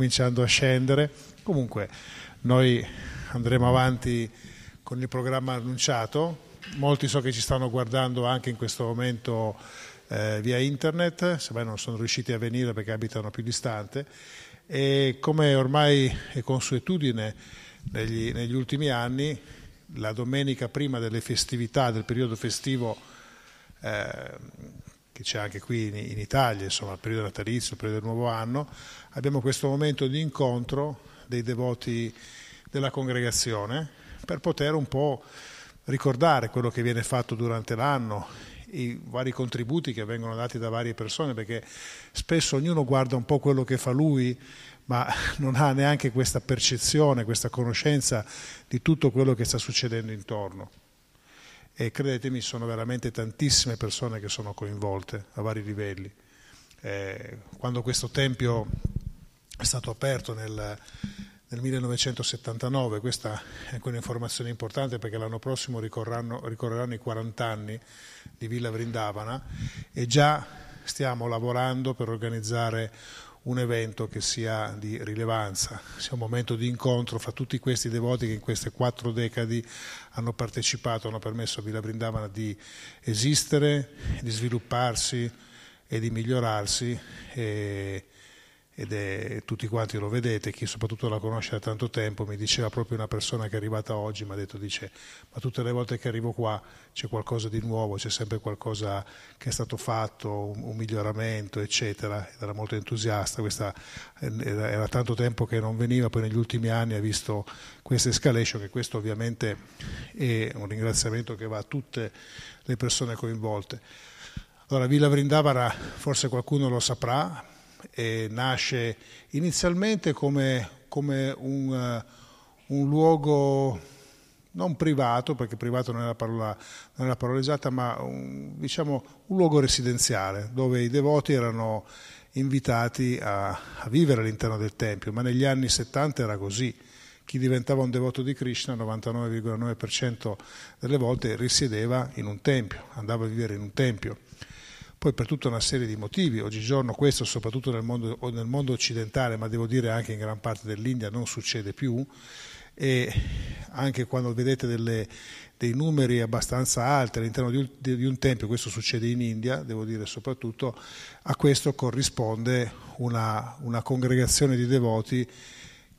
cominciando a scendere. Comunque noi andremo avanti con il programma annunciato. Molti so che ci stanno guardando anche in questo momento eh, via internet, semmai non sono riusciti a venire perché abitano più distante. E come ormai è consuetudine negli, negli ultimi anni, la domenica prima delle festività, del periodo festivo eh, che c'è anche qui in, in, Italia, insomma, il periodo natalizio, il periodo del nuovo anno, abbiamo questo momento di incontro dei devoti della congregazione per poter un po' ricordare quello che viene fatto durante l'anno, i vari contributi che vengono dati da varie persone, perché spesso ognuno guarda un po' quello che fa lui, ma non ha neanche questa percezione, questa conoscenza di tutto quello che sta succedendo intorno. E credetemi, sono veramente tantissime persone che sono coinvolte a vari livelli. Eh, quando questo tempio è stato aperto nel, nel 1979, questa è un'informazione importante perché l'anno prossimo ricorreranno, ricorreranno i 40 anni di Villa Vrindavana e già stiamo lavorando per organizzare un evento che sia di rilevanza, sia un momento di incontro fra tutti questi devoti che in queste quattro decadi hanno partecipato, hanno permesso a Villa Brindavana di esistere, di svilupparsi e di migliorarsi. E ed è, tutti quanti lo vedete, chi soprattutto la conosce da tanto tempo, mi diceva proprio una persona che è arrivata oggi, mi ha detto, dice, ma tutte le volte che arrivo qua c'è qualcosa di nuovo, c'è sempre qualcosa che è stato fatto, un, un miglioramento, eccetera, era molto entusiasta, Questa, era, era, tanto tempo che non veniva, poi negli ultimi anni ha visto questa escalation, che questo ovviamente è un ringraziamento che va a tutte le persone coinvolte. Allora, Villa Vrindavara, forse qualcuno lo saprà, e nasce inizialmente come, come un, uh, un, luogo non privato, perché privato non è la parola, è la parola esatta, ma un, diciamo, un luogo residenziale dove i devoti erano invitati a, a vivere all'interno del Tempio, ma negli anni 70 era così chi diventava un devoto di Krishna, 99,9% delle volte risiedeva in un tempio, andava a vivere in un tempio. Poi per tutta una serie di motivi, oggigiorno questo soprattutto nel mondo, nel mondo occidentale, ma devo dire anche in gran parte dell'India, non succede più. E anche quando vedete delle, dei numeri abbastanza alti all'interno di un, di un, tempio, questo succede in India, devo dire soprattutto, a questo corrisponde una, una congregazione di devoti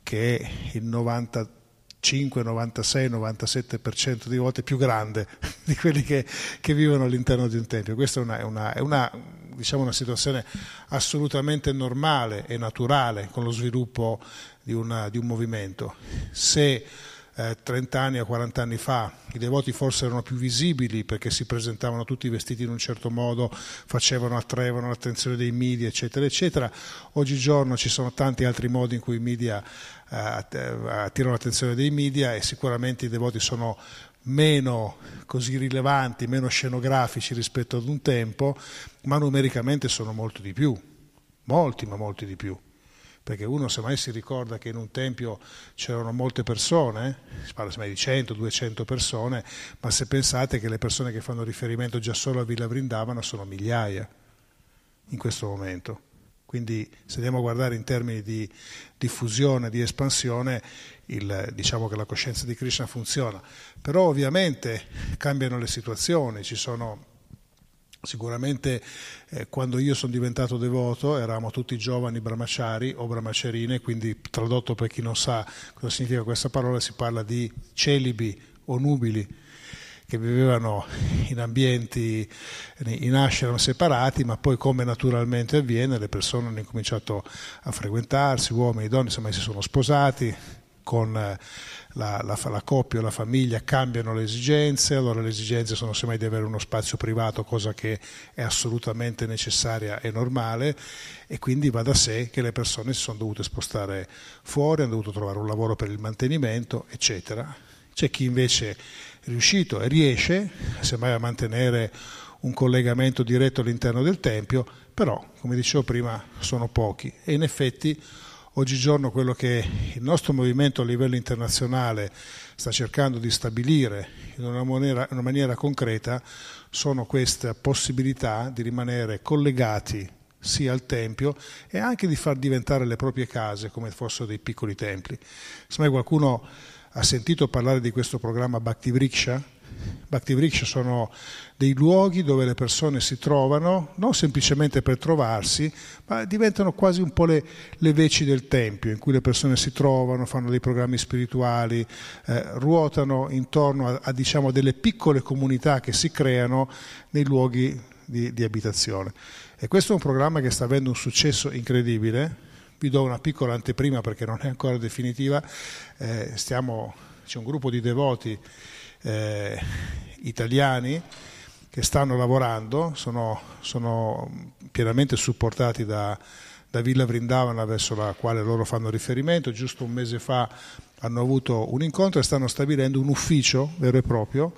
che il 90 5, 96, 97% di volte più grande di quelli che, che vivono all'interno di un tempio. Questa è una, è una, è una, diciamo una situazione assolutamente normale e naturale con lo sviluppo di, di un movimento. Se eh, 30 anni o 40 anni fa i devoti forse erano più visibili perché si presentavano tutti vestiti in un certo modo, facevano, attraevano l'attenzione dei media, eccetera, eccetera. Oggigiorno ci sono tanti altri modi in cui i media attirano l'attenzione dei media e sicuramente i devoti sono meno così rilevanti, meno scenografici rispetto ad un tempo, ma numericamente sono molto di più, molti ma molti di più perché uno semmai si ricorda che in un tempio c'erano molte persone, si parla semmai di 100, 200 persone, ma se pensate che le persone che fanno riferimento già solo a Villa Vrindavana sono migliaia in questo momento. Quindi se andiamo a guardare in termini di diffusione, di espansione, il, diciamo che la coscienza di Krishna funziona. Però ovviamente cambiano le situazioni, ci sono Sicuramente eh, quando io sono diventato devoto eravamo tutti giovani brahmachari o brahmacerine, quindi tradotto per chi non sa cosa significa questa parola si parla di celibi o nubili che vivevano in ambienti, in ashram separati, ma poi come naturalmente avviene le persone hanno incominciato a frequentarsi, uomini e donne, insomma si sono sposati con eh, la, la, la, coppia o la famiglia cambiano le esigenze, allora le esigenze sono semmai di avere uno spazio privato, cosa che è assolutamente necessaria e normale, e quindi va da sé che le persone si sono dovute spostare fuori, hanno dovuto trovare un lavoro per il mantenimento, eccetera. C'è chi invece riuscito e riesce, semmai a mantenere un collegamento diretto all'interno del Tempio, però, come dicevo prima, sono pochi e in effetti Oggigiorno quello che il nostro movimento a livello internazionale sta cercando di stabilire in una maniera, in una maniera concreta sono queste possibilità di rimanere collegati sia al Tempio e anche di far diventare le proprie case come fossero dei piccoli templi. Se mai qualcuno ha sentito parlare di questo programma Bhakti Vriksha? Bhakti Vriksha sono dei luoghi dove le persone si trovano, non semplicemente per trovarsi, ma diventano quasi un po' le, le veci del Tempio, in cui le persone si trovano, fanno dei programmi spirituali, eh, ruotano intorno a, a diciamo, delle piccole comunità che si creano nei luoghi di, di abitazione. E questo è un programma che sta avendo un successo incredibile. Vi do una piccola anteprima perché non è ancora definitiva. Eh, stiamo, c'è un gruppo di devoti eh, italiani che stanno lavorando, sono, sono pienamente supportati da, da Villa Vrindavana verso la quale loro fanno riferimento. Giusto un mese fa hanno avuto un incontro e stanno stabilendo un ufficio vero e proprio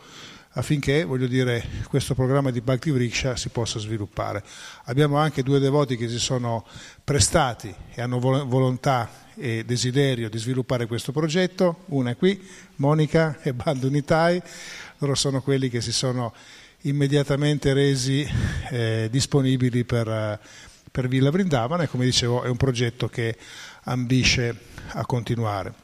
affinché dire, questo programma di Bhakti Vriksha si possa sviluppare. Abbiamo anche due devoti che si sono prestati e hanno volontà e desiderio di sviluppare questo progetto, una è qui, Monica e Bando Nitai, loro sono quelli che si sono immediatamente resi eh, disponibili per, per Villa Vrindavana e come dicevo è un progetto che ambisce a continuare.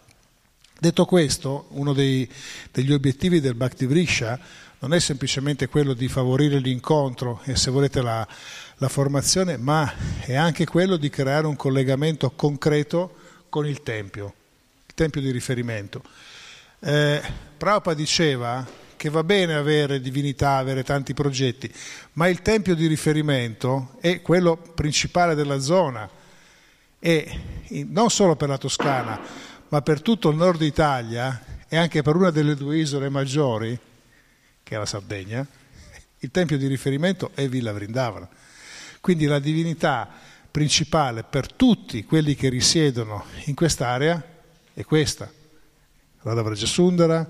Detto questo, uno dei, degli obiettivi del Bhakti Vrisha non è semplicemente quello di favorire l'incontro e se volete la, la formazione, ma è anche quello di creare un collegamento concreto con il Tempio, il Tempio di riferimento. Eh, Prabhupada diceva che va bene avere divinità, avere tanti progetti, ma il Tempio di riferimento è quello principale della zona e non solo per la Toscana, ma per tutto il nord Italia e anche per una delle due isole maggiori, che è la Sardegna, il tempio di riferimento è Villa Vrindavana. Quindi la divinità principale per tutti quelli che risiedono in quest'area è questa. Radha Vrajasundara,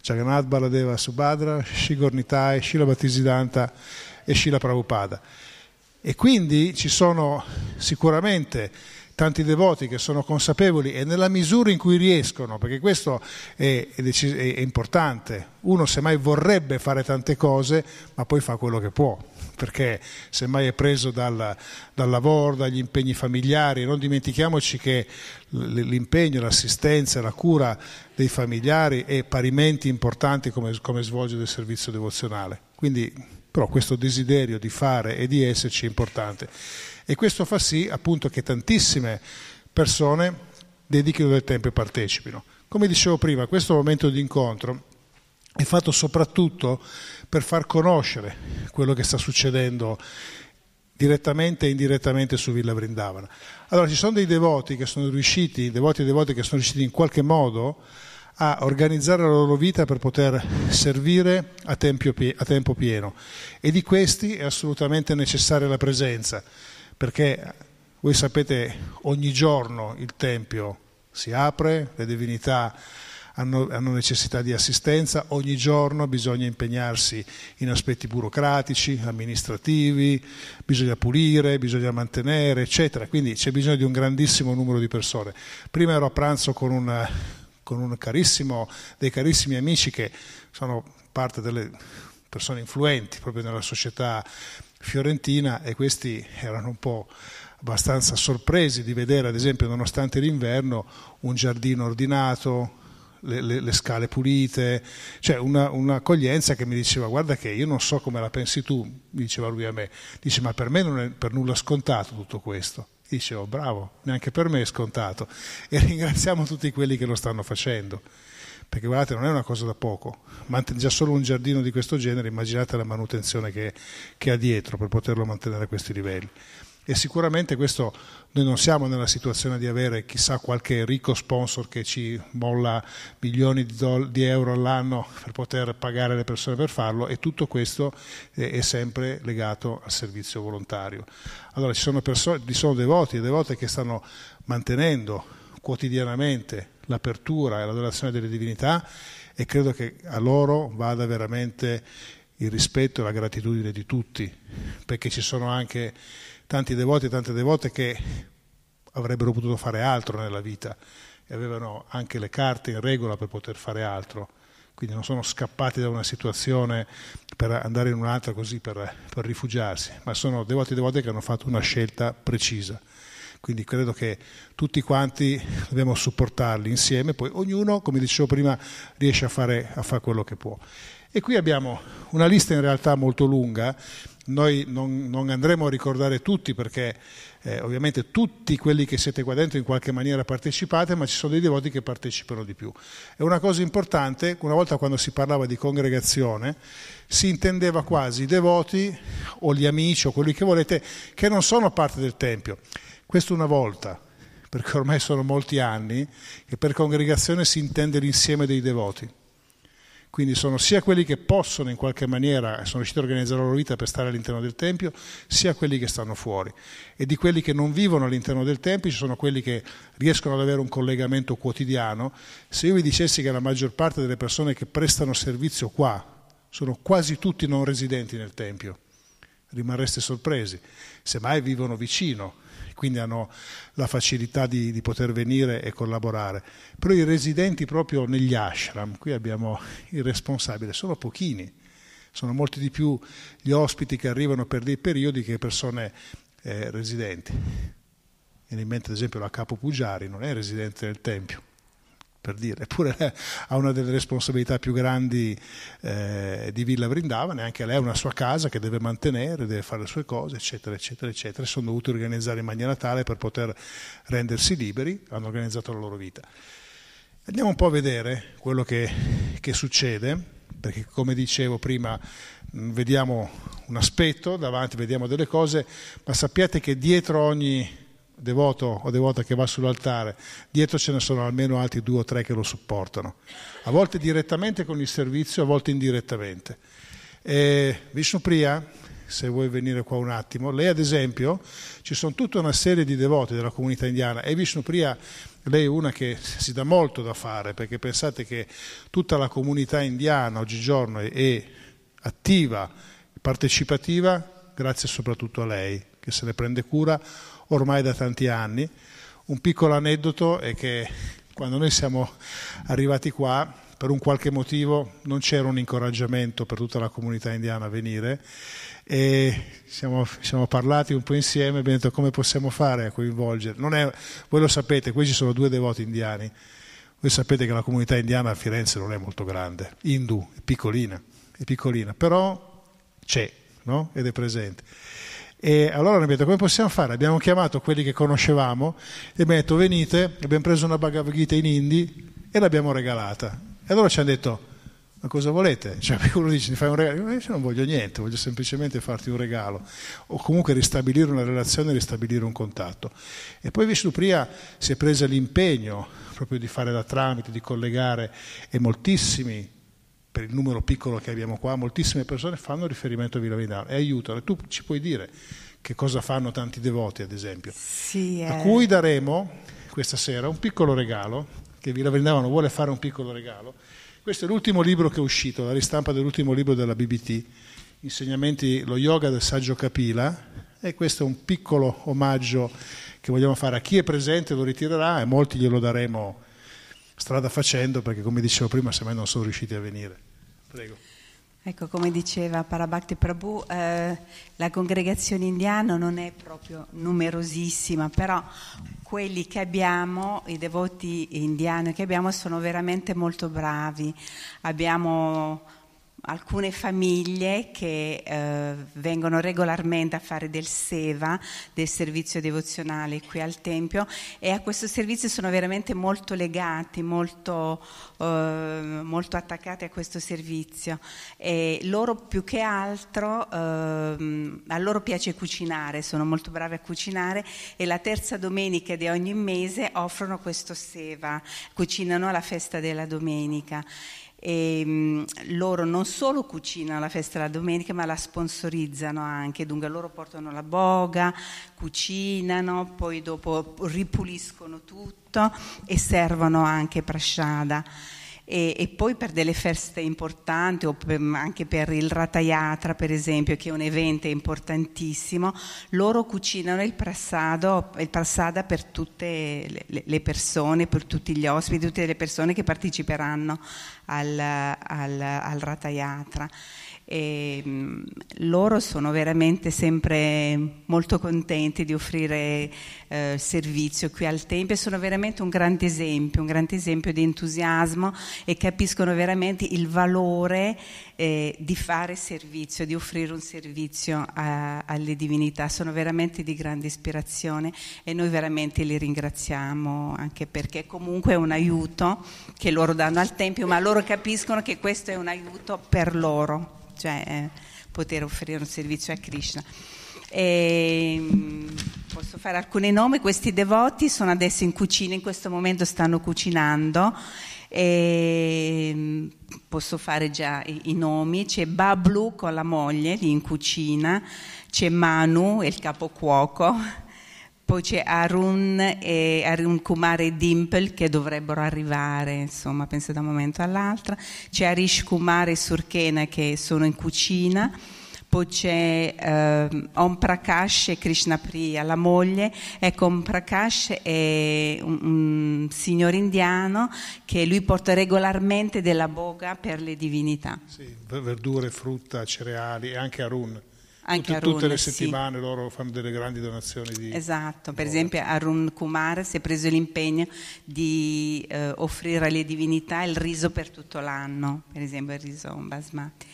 Jagannath Baladeva Subhadra, Shigornitai, Shila Bhattisiddhanta e Shila Prabhupada. E quindi ci sono sicuramente tanti devoti che sono consapevoli e nella misura in cui riescono, perché questo è, è, è, importante, uno semmai vorrebbe fare tante cose, ma poi fa quello che può, perché semmai è preso dal, dal lavoro, dagli impegni familiari, non dimentichiamoci che l'impegno, l'assistenza, la cura dei familiari è parimenti importante come, come svolgere il servizio devozionale. Quindi, però questo desiderio di fare e di esserci è importante e questo fa sì appunto che tantissime persone dedichino del tempo e partecipino. Come dicevo prima, questo momento di incontro è fatto soprattutto per far conoscere quello che sta succedendo direttamente e indirettamente su Villa Vrindavana. Allora ci sono dei devoti che sono riusciti, devoti e devoti che sono riusciti in qualche modo a organizzare la loro vita per poter servire a tempo pieno e di questi è assolutamente necessaria la presenza perché voi sapete ogni giorno il Tempio si apre, le divinità hanno, hanno, necessità di assistenza, ogni giorno bisogna impegnarsi in aspetti burocratici, amministrativi, bisogna pulire, bisogna mantenere, eccetera. Quindi c'è bisogno di un grandissimo numero di persone. Prima ero a pranzo con, una, con un carissimo, dei carissimi amici che sono parte delle persone influenti proprio nella società fiorentina e questi erano un po' abbastanza sorpresi di vedere, ad esempio, nonostante l'inverno, un giardino ordinato, le, le, le scale pulite, cioè una, un'accoglienza che mi diceva guarda che io non so come la pensi tu, diceva lui a me, dice ma per me non è per nulla scontato tutto questo. Dicevo bravo, neanche per me è scontato e ringraziamo tutti quelli che lo stanno facendo perché guardate non è una cosa da poco, già solo un giardino di questo genere, immaginate la manutenzione che, che ha dietro per poterlo mantenere a questi livelli. E sicuramente questo noi non siamo nella situazione di avere chissà qualche ricco sponsor che ci molla milioni di, doll- di euro all'anno per poter pagare le persone per farlo e tutto questo è, è sempre legato al servizio volontario. Allora ci sono, persone, ci sono devoti e devote che stanno mantenendo quotidianamente l'apertura e l'adorazione delle divinità e credo che a loro vada veramente il rispetto e la gratitudine di tutti, perché ci sono anche tanti devoti e tante devote che avrebbero potuto fare altro nella vita e avevano anche le carte in regola per poter fare altro. quindi non sono scappati da una situazione per andare in un'altra così per, per rifugiarsi, ma sono devoti e devote che hanno fatto una scelta precisa. Quindi credo che tutti quanti dobbiamo supportarli insieme, poi ognuno, come dicevo prima, riesce a fare, a fare quello che può. E qui abbiamo una lista in realtà molto lunga, noi non, non andremo a ricordare tutti perché eh, ovviamente tutti quelli che siete qua dentro in qualche maniera partecipate, ma ci sono dei devoti che partecipano di più. E una cosa importante, una volta quando si parlava di congregazione, si intendeva quasi i devoti o gli amici o quelli che volete che non sono parte del Tempio. Questo una volta, perché ormai sono molti anni che per congregazione si intende l'insieme dei devoti. Quindi sono sia quelli che possono in qualche maniera, sono riusciti a organizzare la loro vita per stare all'interno del Tempio, sia quelli che stanno fuori. E di quelli che non vivono all'interno del Tempio ci sono quelli che riescono ad avere un collegamento quotidiano. Se io vi dicessi che la maggior parte delle persone che prestano servizio qua sono quasi tutti non residenti nel Tempio, rimarreste sorpresi. Semmai vivono vicino, quindi hanno la facilità di, di, poter venire e collaborare. Però i residenti proprio negli ashram, qui abbiamo il responsabile, sono pochini, sono molti di più gli ospiti che arrivano per dei periodi che persone eh, residenti. Viene in mente ad esempio la Capo Pugiari, non è residente del Tempio, per dire, eppure ha una delle responsabilità più grandi eh, di Villa Vrindavane, anche lei ha una sua casa che deve mantenere, deve fare le sue cose, eccetera, eccetera, eccetera. Sono dovuti organizzare in maniera tale per poter rendersi liberi, hanno organizzato la loro vita. Andiamo un po' a vedere quello che, che succede, perché come dicevo prima vediamo un aspetto davanti, vediamo delle cose, ma sappiate che dietro ogni devoto o devota che va sull'altare, dietro ce ne sono almeno altri due o tre che lo supportano, a volte direttamente con il servizio, a volte indirettamente. E Vishnupriya, se vuoi venire qua un attimo, lei ad esempio, ci sono tutta una serie di devoti della comunità indiana e Vishnupriya, lei è una che si dà molto da fare perché pensate che tutta la comunità indiana oggigiorno è attiva, partecipativa, grazie soprattutto a lei che se ne prende cura ormai da tanti anni. Un piccolo aneddoto è che quando noi siamo arrivati qua, per un qualche motivo non c'era un incoraggiamento per tutta la comunità indiana a venire e siamo, siamo parlati un po' insieme e abbiamo detto come possiamo fare a coinvolgere. È, voi lo sapete, qui ci sono due devoti indiani. Voi sapete che la comunità indiana a Firenze non è molto grande, Hindu, è piccolina, è piccolina, però c'è no? ed è presente. E allora abbiamo detto come possiamo fare? Abbiamo chiamato quelli che conoscevamo e abbiamo detto venite, abbiamo preso una Bhagavad Gita in hindi e l'abbiamo regalata. E allora ci hanno detto ma cosa volete? Cioè uno dice mi fai un regalo, io non voglio niente, voglio semplicemente farti un regalo o comunque ristabilire una relazione, ristabilire un contatto. E poi Vishnupriya si è presa l'impegno proprio di fare da tramite, di collegare e moltissimi per il numero piccolo che abbiamo qua, moltissime persone fanno riferimento a Villa Vidale e aiutano. E tu ci puoi dire che cosa fanno tanti devoti, ad esempio. Sì, eh. A cui daremo questa sera un piccolo regalo, che Villa Vrindavano vuole fare un piccolo regalo. Questo è l'ultimo libro che è uscito, la ristampa dell'ultimo libro della BBT, Insegnamenti, lo yoga del saggio Kapila, e questo è un piccolo omaggio che vogliamo fare a chi è presente, lo ritirerà e molti glielo daremo strada facendo perché come dicevo prima se mai non sono riusciti a venire. Prego. Ecco, come diceva Parabhakti Prabhu, eh, la congregazione indiana non è proprio numerosissima, però quelli che abbiamo, i devoti indiani che abbiamo, sono veramente molto bravi. Abbiamo alcune famiglie che eh, vengono regolarmente a fare del seva, del servizio devozionale qui al Tempio e a questo servizio sono veramente molto legati, molto, eh, molto attaccati a questo servizio. E loro più che altro, eh, a loro piace cucinare, sono molto bravi a cucinare e la terza domenica di ogni mese offrono questo seva, cucinano la festa della domenica e mh, loro non solo cucinano la festa della domenica ma la sponsorizzano anche, dunque loro portano la boga, cucinano, poi dopo ripuliscono tutto e servono anche prasciada. E, e, poi per delle feste importanti o per, anche per il Ratayatra per esempio che è un evento importantissimo loro cucinano il prasado, il prasada per tutte le, le, persone per tutti gli ospiti tutte le persone che parteciperanno al, al, al Ratayatra e mh, loro sono veramente sempre molto contenti di offrire eh, servizio qui al Tempio e sono veramente un grande esempio, un grande esempio di entusiasmo e capiscono veramente il valore eh, di fare servizio, di offrire un servizio a, alle divinità, sono veramente di grande ispirazione e noi veramente li ringraziamo anche perché comunque è un aiuto che loro danno al Tempio, ma loro capiscono che questo è un aiuto per loro cioè eh, poter offrire un servizio a Krishna. E, mm, posso fare alcuni nomi, questi devoti sono adesso in cucina, in questo momento stanno cucinando. E, mm, posso fare già i, i, nomi, c'è Bablu con la moglie lì in cucina, c'è Manu, il capocuoco, poi c'è Arun e Arun Kumar e Dimple che dovrebbero arrivare, insomma, penso da un momento all'altro. C'è Arish Kumar e Surkena che sono in cucina. Poi c'è eh, Om Prakash e Krishna Priya, la moglie. Ecco, Om Prakash è un, un signore indiano che lui porta regolarmente della boga per le divinità. Sì, verdure, frutta, cereali e anche Arun anche tutte, Arun, tutte le settimane sì. loro fanno delle grandi donazioni di esatto per esempio Arun Kumar si è preso l'impegno di eh, offrire alle divinità il riso per tutto l'anno per esempio il riso basmati.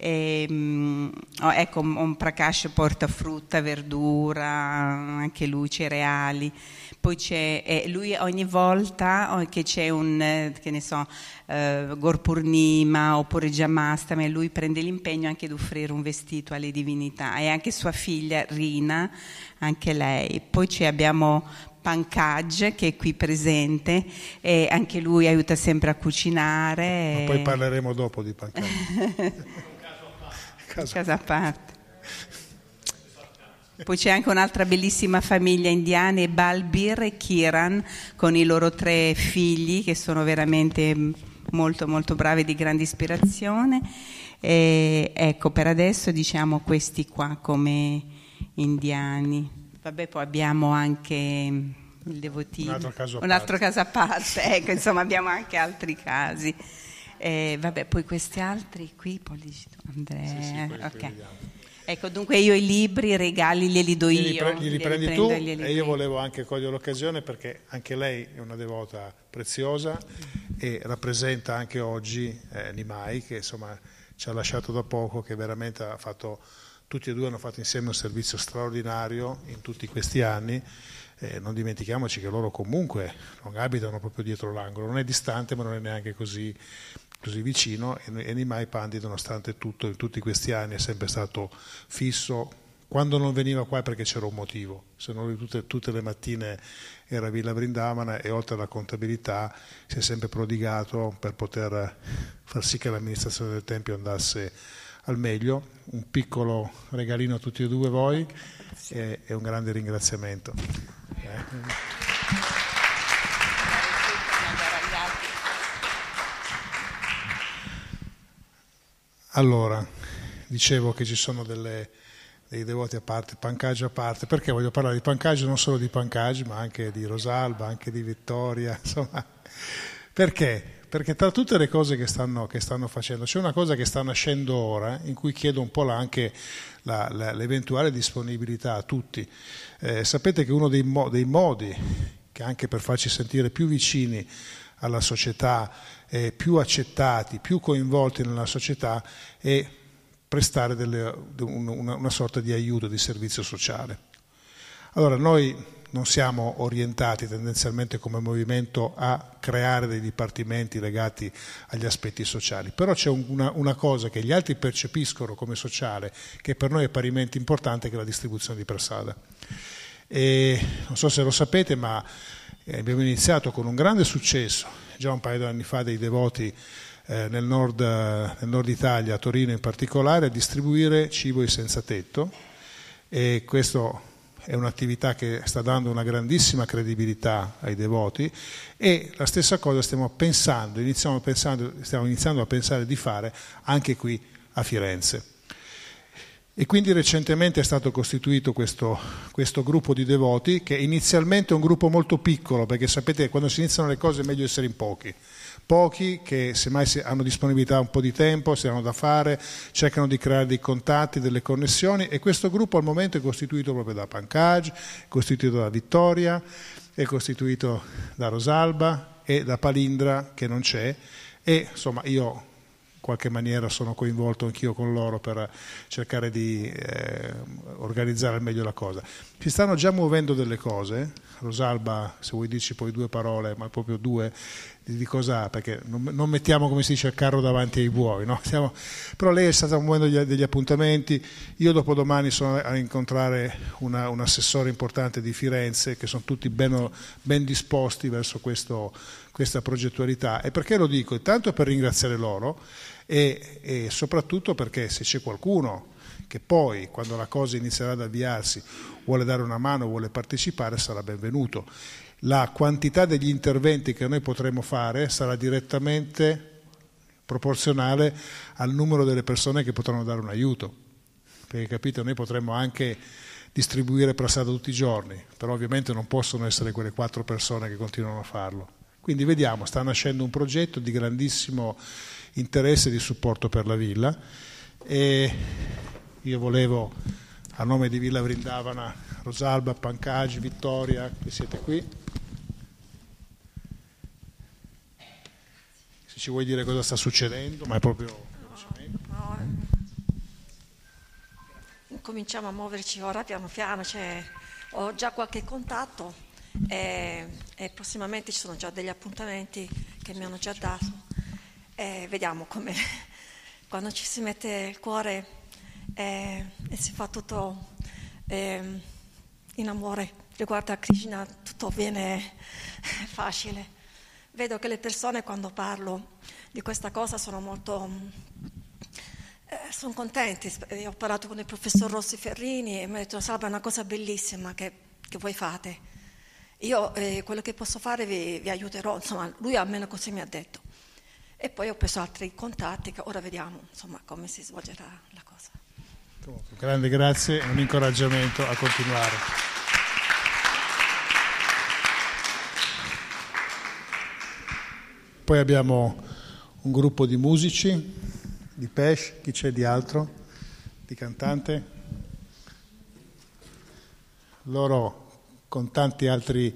E, um, oh, ecco un Prakash porta frutta verdura anche lui cereali. Poi c'è, eh, lui ogni volta oh, che c'è un, eh, che ne so, eh, Gorpurnima oppure Jamastame, lui prende l'impegno anche di offrire un vestito alle divinità e anche sua figlia Rina, anche lei. Poi abbiamo Pankaj che è qui presente e anche lui aiuta sempre a cucinare. Ma poi parleremo dopo di Pankaj. caso, caso a parte. Poi c'è anche un'altra bellissima famiglia indiana, Balbir e Kiran, con i loro tre figli che sono veramente molto molto bravi di grande ispirazione. E ecco, per adesso diciamo questi qua come indiani. Vabbè, poi abbiamo anche il devotino. Un altro caso a Un altro caso a parte, ecco, insomma abbiamo anche altri casi. Eh, vabbè, poi questi altri qui, poi Andrea, sì, sì, ok. Ecco, dunque io i libri, i regali glieli do io. Glieli, pre- glieli prendi glieli tu e, e io volevo anche cogliere l'occasione perché anche lei è una devota preziosa e rappresenta anche oggi eh, Nimai che insomma ci ha lasciato da poco, che veramente ha fatto, tutti e due hanno fatto insieme un servizio straordinario in tutti questi anni. Eh, non dimentichiamoci che loro comunque non abitano proprio dietro l'angolo, non è distante ma non è neanche così così vicino e Nimai Pandi nonostante tutto in tutti questi anni è sempre stato fisso. Quando non veniva qua è perché c'era un motivo. Se non tutte, tutte le mattine era Villa Brindamana e oltre alla contabilità si è sempre prodigato per poter far sì che l'amministrazione del Tempio andasse al meglio. Un piccolo regalino a tutti e due voi e, e un grande ringraziamento. Eh. Allora, dicevo che ci sono delle, dei devoti a parte, Pancage a parte, perché voglio parlare di Pancage non solo di Pancage, ma anche di Rosalba, anche di Vittoria, insomma. Perché? Perché tra tutte le cose che stanno, che stanno facendo c'è una cosa che sta nascendo ora, in cui chiedo un po' anche la, la, l'eventuale disponibilità a tutti. Eh, sapete che uno dei, mo, dei modi, che anche per farci sentire più vicini alla società, eh, più accettati, più coinvolti nella società e prestare delle, una, una sorta di aiuto, di servizio sociale. Allora noi non siamo orientati tendenzialmente come movimento a creare dei dipartimenti legati agli aspetti sociali, però c'è una, una, cosa che gli altri percepiscono come sociale, che per noi è parimenti importante, che è la distribuzione di prasada. E non so se lo sapete, ma eh, abbiamo iniziato con un grande successo, già un paio di anni fa, dei devoti eh, nel, nord, nel, nord, Italia, a Torino in particolare, a distribuire cibo ai senza tetto e questo è un'attività che sta dando una grandissima credibilità ai devoti e la stessa cosa stiamo pensando, iniziamo pensando, stiamo iniziando a pensare di fare anche qui a Firenze. E quindi recentemente è stato costituito questo, questo, gruppo di devoti, che inizialmente è un gruppo molto piccolo, perché sapete che quando si iniziano le cose è meglio essere in pochi. Pochi che semmai hanno disponibilità un po' di tempo, si hanno da fare, cercano di creare dei contatti, delle connessioni e questo gruppo al momento è costituito proprio da Pankaj, è costituito da Vittoria, è costituito da Rosalba e da Palindra che non c'è e insomma io qualche maniera sono coinvolto anch'io con loro per cercare di eh, organizzare al meglio la cosa. Si stanno già muovendo delle cose, Rosalba se vuoi dirci poi due parole, ma proprio due, di cosa perché non, non, mettiamo come si dice il carro davanti ai buoi, no? Siamo, però lei è stata muovendo degli, degli, appuntamenti, io dopodomani sono a incontrare una, un assessore importante di Firenze che sono tutti ben, ben disposti verso questo, questa progettualità e perché lo dico? Tanto per ringraziare loro e, e soprattutto perché se c'è qualcuno che poi, quando la cosa inizierà ad avviarsi, vuole dare una mano, vuole partecipare, sarà benvenuto. La quantità degli interventi che noi potremo fare sarà direttamente proporzionale al numero delle persone che potranno dare un aiuto. Perché capite, noi potremmo anche distribuire per strada tutti i giorni, però ovviamente non possono essere quelle quattro persone che continuano a farlo. Quindi vediamo, sta nascendo un progetto di grandissimo interesse di supporto per la villa. E io volevo a nome di Villa Vrindavana, Rosalba, Pancagi, Vittoria, che siete qui, se ci vuoi dire cosa sta succedendo, ma è proprio... No, no. Cominciamo a muoverci ora piano piano, cioè, ho già qualche contatto e, e prossimamente ci sono già degli appuntamenti che mi hanno già dato e vediamo come quando ci si mette il cuore e, e si fa tutto eh, in amore riguardo a Krishna, tutto viene facile. Vedo che le persone quando parlo di questa cosa sono molto eh, sono contenti. Io ho parlato con il professor Rossi Ferrini e mi ha detto Salva è una cosa bellissima che, che voi fate. Io eh, quello che posso fare vi, vi aiuterò, insomma lui almeno così mi ha detto. E poi ho preso altri contatti che ora vediamo insomma, come si svolgerà la cosa. Grande grazie e un incoraggiamento a continuare. Poi abbiamo un gruppo di musici, di Pesh, chi c'è di altro, di cantante. Loro con tanti altri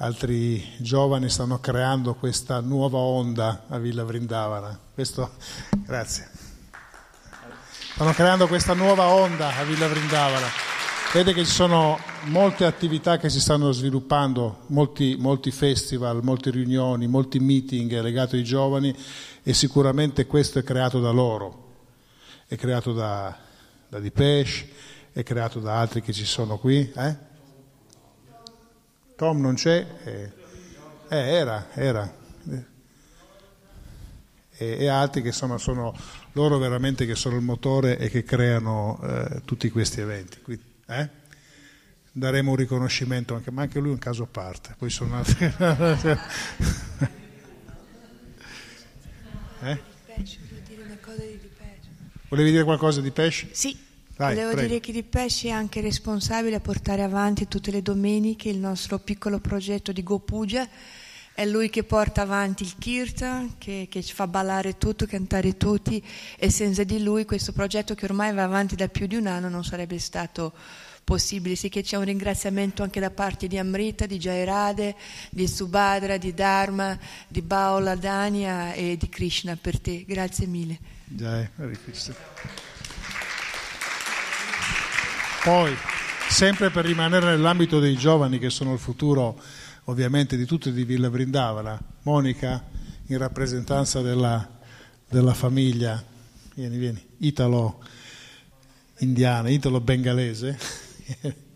altri giovani stanno creando questa nuova onda a Villa Vrindavana. Questo, grazie. Stanno creando questa nuova onda a Villa Vrindavana. Vede che ci sono molte attività che si stanno sviluppando, molti, molti festival, molte riunioni, molti meeting legati ai giovani e sicuramente questo è creato da loro, è creato da, da Dipesh, è creato da altri che ci sono qui. Eh? Tom non c'è, eh, eh, era, era. E, e altri che sono, sono, loro veramente che sono il motore e che creano eh, tutti questi eventi. Quindi, eh? Daremo un riconoscimento anche, ma anche lui è un caso a parte. Poi sono altri. eh? Volevi dire qualcosa di pesce? Sì. Vai, Volevo prego. dire che Di Pesce è anche responsabile a portare avanti tutte le domeniche il nostro piccolo progetto di Gopuja. È lui che porta avanti il Kirtan, che, che, ci fa ballare tutto, cantare tutti e senza di lui questo progetto che ormai va avanti da più di un anno non sarebbe stato possibile. Sì che c'è un ringraziamento anche da parte di Amrita, di Jairade, di Subhadra, di Dharma, di Baola, Dania e di Krishna per te. Grazie mille. Jai, Hare Krishna. Poi, sempre per rimanere nell'ambito dei giovani che sono il futuro ovviamente di tutti di Villa Brindavana, Monica in rappresentanza della, della famiglia, vieni, vieni, italo-indiana, italo-bengalese,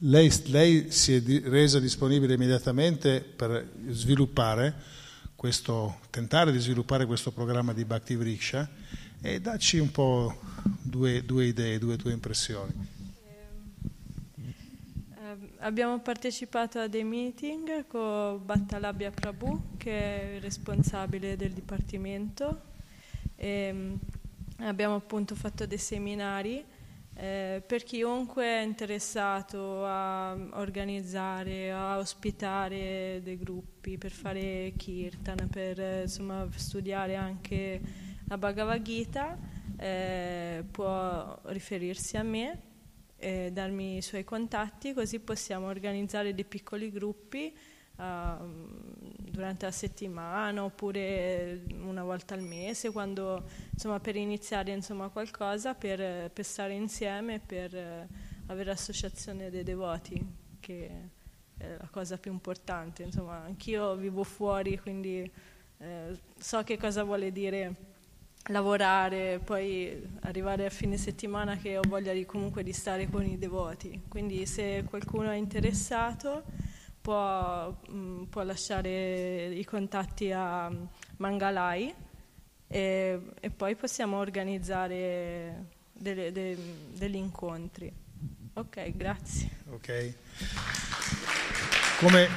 lei, lei, si è resa disponibile immediatamente per sviluppare questo, tentare di sviluppare questo programma di Bhakti Vriksha e dacci un po' due, due idee, due tue impressioni. abbiamo partecipato a dei meeting con Battalabia Prabhu, che è il responsabile del dipartimento. E, mm, abbiamo appunto fatto dei seminari eh, per chiunque è interessato a organizzare, a ospitare dei gruppi, per fare kirtan, per insomma, studiare anche la Bhagavad Gita, eh, può riferirsi a me e darmi i suoi contatti, così possiamo organizzare dei piccoli gruppi uh, durante la settimana oppure una volta al mese, quando, insomma, per iniziare insomma, qualcosa, per, per, stare insieme, per uh, avere l'associazione dei devoti, che è la cosa più importante. Insomma, anch'io vivo fuori, quindi eh, so che cosa vuole dire lavorare, poi arrivare a fine settimana che ho voglia di, comunque di stare con i devoti. Quindi se qualcuno è interessato può, mh, mm, può lasciare i contatti a Mangalai e, e poi possiamo organizzare delle, de, degli incontri. Ok, grazie. Ok. Come,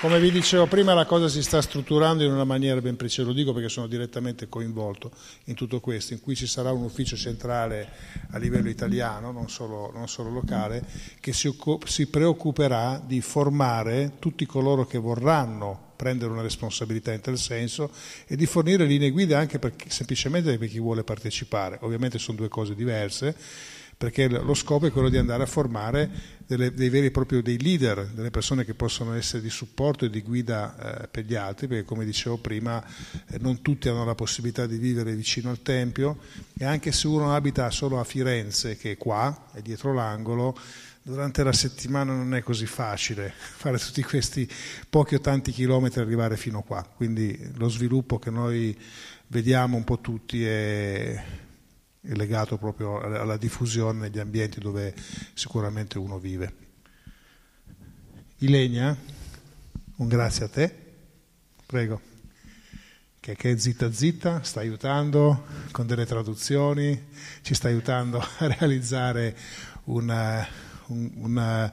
come vi dicevo prima, la cosa si sta strutturando in una maniera ben precisa, lo dico perché sono direttamente coinvolto in tutto questo, in cui ci sarà un ufficio centrale a livello italiano, non solo, non solo locale, che si, si preoccuperà di formare tutti coloro che vorranno prendere una responsabilità in tal senso e di fornire linee guida anche per semplicemente per chi vuole partecipare. Ovviamente sono due cose diverse perché lo scopo è quello di andare a formare delle, dei veri e propri dei leader, delle persone che possono essere di supporto e di guida eh, per gli altri, perché come dicevo prima eh, non tutti hanno la possibilità di vivere vicino al Tempio. E anche se uno abita solo a Firenze, che è qua, è dietro l'angolo, durante la settimana non è così facile fare tutti questi pochi o tanti chilometri e arrivare fino qua, quindi lo sviluppo che noi vediamo un po' tutti è legato proprio alla diffusione negli ambienti dove sicuramente uno vive. Ilenia, un grazie a te, prego, che, che è zitta zitta, sta aiutando con delle traduzioni, ci sta aiutando a realizzare una, una,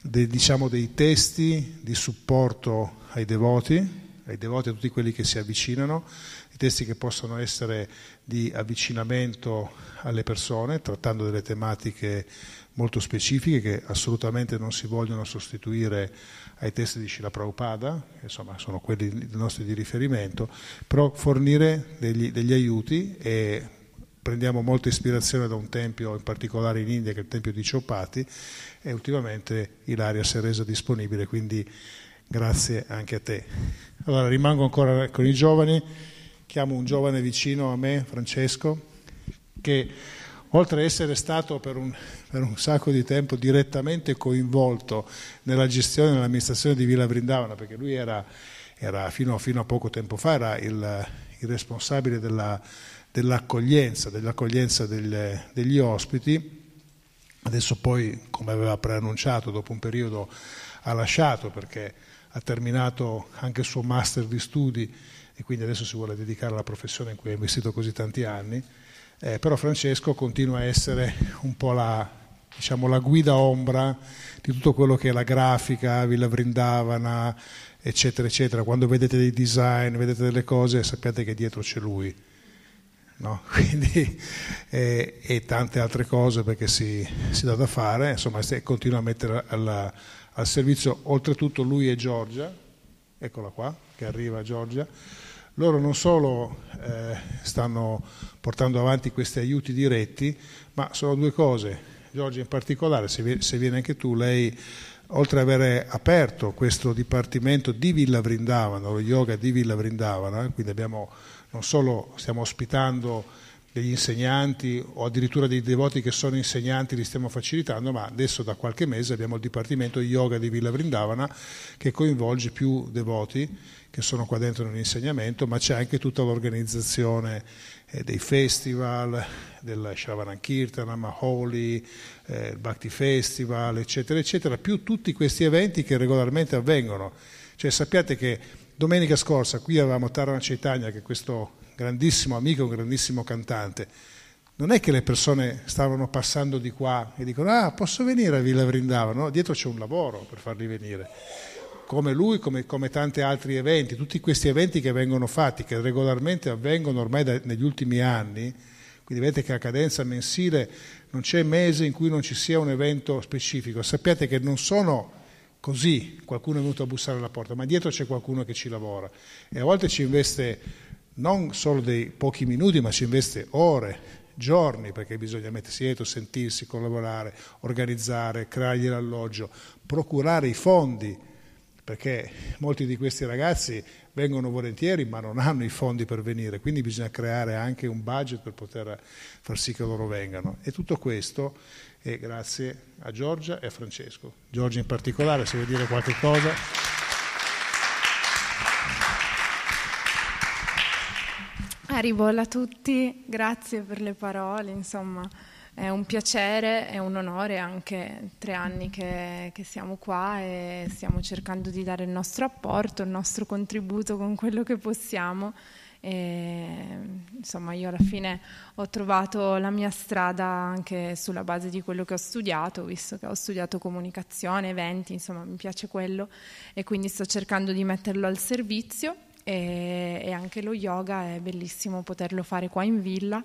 dei, diciamo, dei testi di supporto ai devoti, ai devoti a tutti quelli che si avvicinano i testi che possono essere di avvicinamento alle persone, trattando delle tematiche molto specifiche che assolutamente non si vogliono sostituire ai testi di Shila Prabhupada, insomma sono quelli nostri di riferimento, però fornire degli, degli aiuti e prendiamo molta ispirazione da un tempio in particolare in India che è il tempio di Ciopati e ultimamente Ilaria si è resa disponibile, quindi grazie anche a te. Allora rimango ancora con i giovani chiamo un giovane vicino a me, Francesco, che oltre ad essere stato per un, per un, sacco di tempo direttamente coinvolto nella gestione e nell'amministrazione di Villa Vrindavana, perché lui era, era fino, fino, a poco tempo fa era il, il responsabile della, dell'accoglienza, dell'accoglienza del, degli ospiti, adesso poi, come aveva preannunciato, dopo un periodo ha lasciato perché ha terminato anche il suo master di studi e quindi adesso si vuole dedicare alla professione in cui ha investito così tanti anni, eh, però Francesco continua a essere un po' la, diciamo, la, guida ombra di tutto quello che è la grafica, Villa Vrindavana, eccetera, eccetera. Quando vedete dei design, vedete delle cose, sappiate che dietro c'è lui. No? Quindi, eh, e tante altre cose perché si, si dà da fare, insomma, continua a mettere alla, al servizio, oltretutto lui e Giorgia, eccola qua, che arriva Giorgia, loro non solo eh, stanno portando avanti questi aiuti diretti, ma sono due cose. Giorgia in particolare, se se viene anche tu, lei oltre ad aver aperto questo dipartimento di Villa Vrindavana, lo yoga di Villa Vrindavana, quindi abbiamo, non solo stiamo ospitando degli insegnanti o addirittura dei devoti che sono insegnanti li stiamo facilitando, ma adesso da qualche mese abbiamo il Dipartimento Yoga di Villa Vrindavana che coinvolge più devoti che sono qua dentro nell'insegnamento, ma c'è anche tutta l'organizzazione eh, dei festival, del Shravanam Kirtanam, Holi, eh, il Bhakti Festival, eccetera, eccetera, più tutti questi eventi che regolarmente avvengono. Cioè sappiate che domenica scorsa qui avevamo Taran Chaitanya, che è questo grandissimo amico, un grandissimo cantante, non è che le persone stavano passando di qua e dicono ah posso venire a Villa Vrindavana, no? dietro c'è un lavoro per farli venire, come lui, come, come, tanti altri eventi, tutti questi eventi che vengono fatti, che regolarmente avvengono ormai da, negli ultimi anni, quindi vedete che a cadenza mensile non c'è mese in cui non ci sia un evento specifico, sappiate che non sono così, qualcuno è venuto a bussare alla porta, ma dietro c'è qualcuno che ci lavora. E a volte ci investe non solo dei pochi minuti, ma ci investe ore, giorni perché bisogna mettersi dietro, sentirsi, collaborare, organizzare, creargli l'alloggio, procurare i fondi, perché molti di questi ragazzi vengono volentieri ma non hanno i fondi per venire, quindi bisogna creare anche un budget per poter far sì che loro vengano. E tutto questo è grazie a Giorgia e a Francesco. Giorgia in particolare, se vuoi dire qualche cosa. Arrivola a tutti, grazie per le parole, insomma è un piacere e un onore anche tre anni che, che, siamo qua e stiamo cercando di dare il nostro apporto, il nostro contributo con quello che possiamo. E, insomma, io alla fine ho trovato la mia strada anche sulla base di quello che ho studiato, visto che ho studiato comunicazione, eventi, insomma, mi piace quello e quindi sto cercando di metterlo al servizio e, e anche lo yoga è bellissimo poterlo fare qua in villa.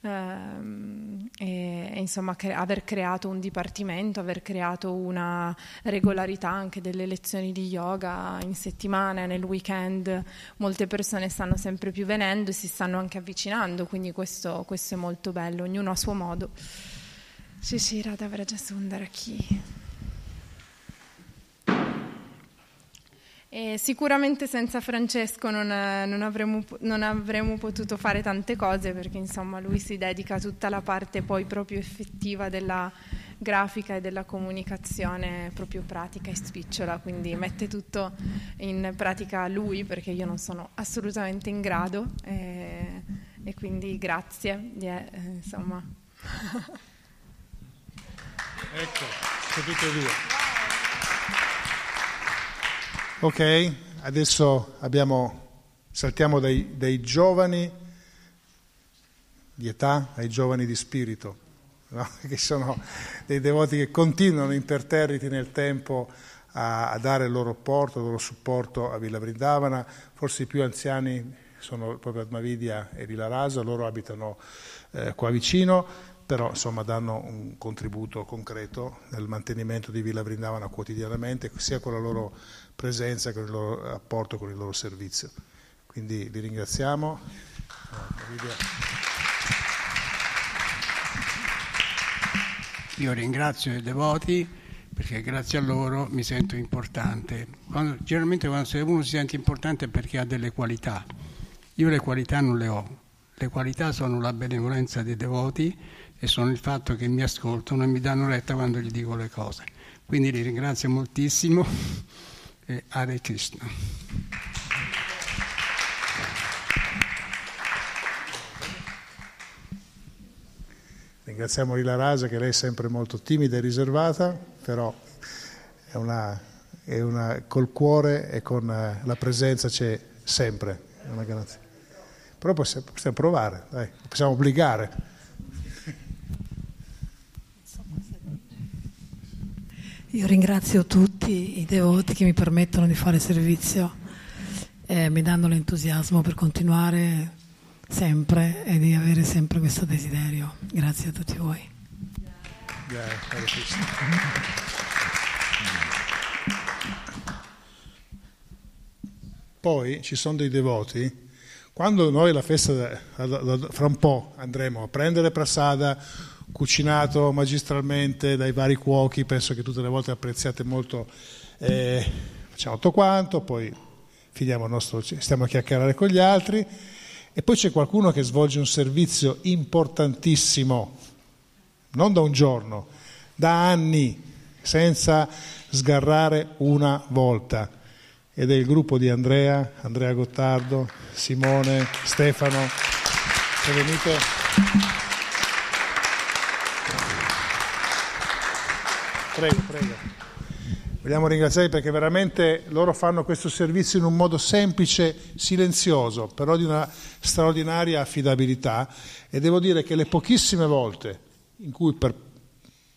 Uh, e, e, insomma cre- aver creato un dipartimento, aver creato una regolarità anche delle lezioni di yoga in settimana, nel weekend, molte persone stanno sempre più venendo e si stanno anche avvicinando, quindi questo, questo è molto bello, ognuno a suo modo. Sì, sì, Radha Vraja E sicuramente senza Francesco non, non, avremmo, non, avremmo, potuto fare tante cose perché insomma lui si dedica a tutta la parte poi proprio effettiva della grafica e della comunicazione proprio pratica e spicciola, quindi mette tutto in pratica lui perché io non sono assolutamente in grado e, e quindi grazie. Yeah, insomma. ecco, tutte e due. Ok, adesso abbiamo, saltiamo dai, dai, giovani di età ai giovani di spirito, no? che sono dei devoti che continuano imperterriti nel tempo a, a, dare il loro apporto, il loro supporto a Villa Vrindavana, forse i più anziani sono proprio Admavidia e Villa Rasa, loro abitano eh, qua vicino, però insomma danno un contributo concreto nel mantenimento di Villa Vrindavana quotidianamente, sia con la loro presenza, con il loro rapporto, con il loro servizio. Quindi li ringraziamo. Io ringrazio i devoti perché grazie a loro mi sento importante. Quando, generalmente quando uno si sente importante è perché ha delle qualità. Io le qualità non le ho. Le qualità sono la benevolenza dei devoti e sono il fatto che mi ascoltano e mi danno retta quando gli dico le cose. Quindi li ringrazio moltissimo e Hare Krishna. Ringraziamo Lila Raja che lei è sempre molto timida e riservata, però è una, è una, col cuore e con eh, la presenza c'è sempre, è una. Però possiamo, possiamo provare, dai, possiamo obbligare. Io ringrazio tutti i devoti che mi permettono di fare servizio e mi danno l'entusiasmo per continuare sempre e di avere sempre questo desiderio. Grazie a tutti voi. Poi ci sono dei devoti, quando noi la festa, fra un po' andremo a prendere prasada, cucinato magistralmente dai vari cuochi, penso che tutte le volte apprezziate molto. Eh, facciamo tutto quanto, poi finiamo il nostro, stiamo a chiacchierare con gli altri e poi c'è qualcuno che svolge un servizio importantissimo, non da un giorno, da anni, senza sgarrare una volta. Ed è il gruppo di Andrea, Andrea Gottardo, Simone, Stefano. Se venite. Prego, prego. Vogliamo ringraziarli perché veramente loro fanno questo servizio in un modo semplice, silenzioso, però di una straordinaria affidabilità e devo dire che le pochissime volte in cui per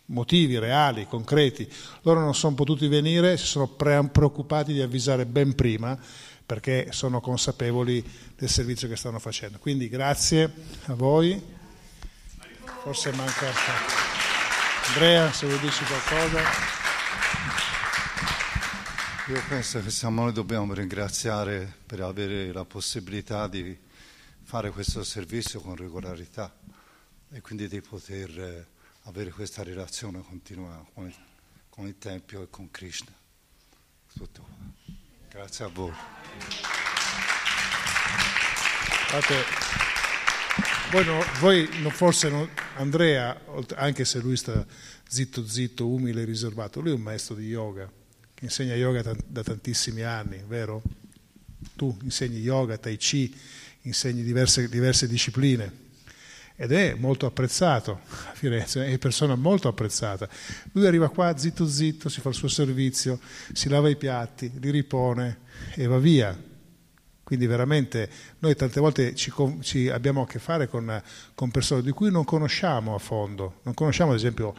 motivi reali, concreti, loro non sono potuti venire, si sono preoccupati di avvisare ben prima perché sono consapevoli del servizio che stanno facendo. Quindi grazie a voi. Forse manca Andrea, se vuoi dirci qualcosa. Io penso che siamo noi dobbiamo ringraziare per avere la possibilità di fare questo servizio con regolarità e quindi di poter eh, avere questa relazione continua con il, con il Tempio e con Krishna. Tutto. Grazie a voi. Guardate, voi, no, voi no, forse non, Andrea, anche se lui sta zitto zitto, umile, riservato, lui è un maestro di yoga, che insegna yoga t- da tantissimi anni, vero? Tu insegni yoga, tai chi, insegni diverse, diverse discipline ed è molto apprezzato a Firenze, è persona molto apprezzata. Lui arriva qua zitto zitto, si fa il suo servizio, si lava i piatti, li ripone e va via. Quindi veramente noi tante volte ci, ci abbiamo a che fare con, con, persone di cui non conosciamo a fondo, non conosciamo ad esempio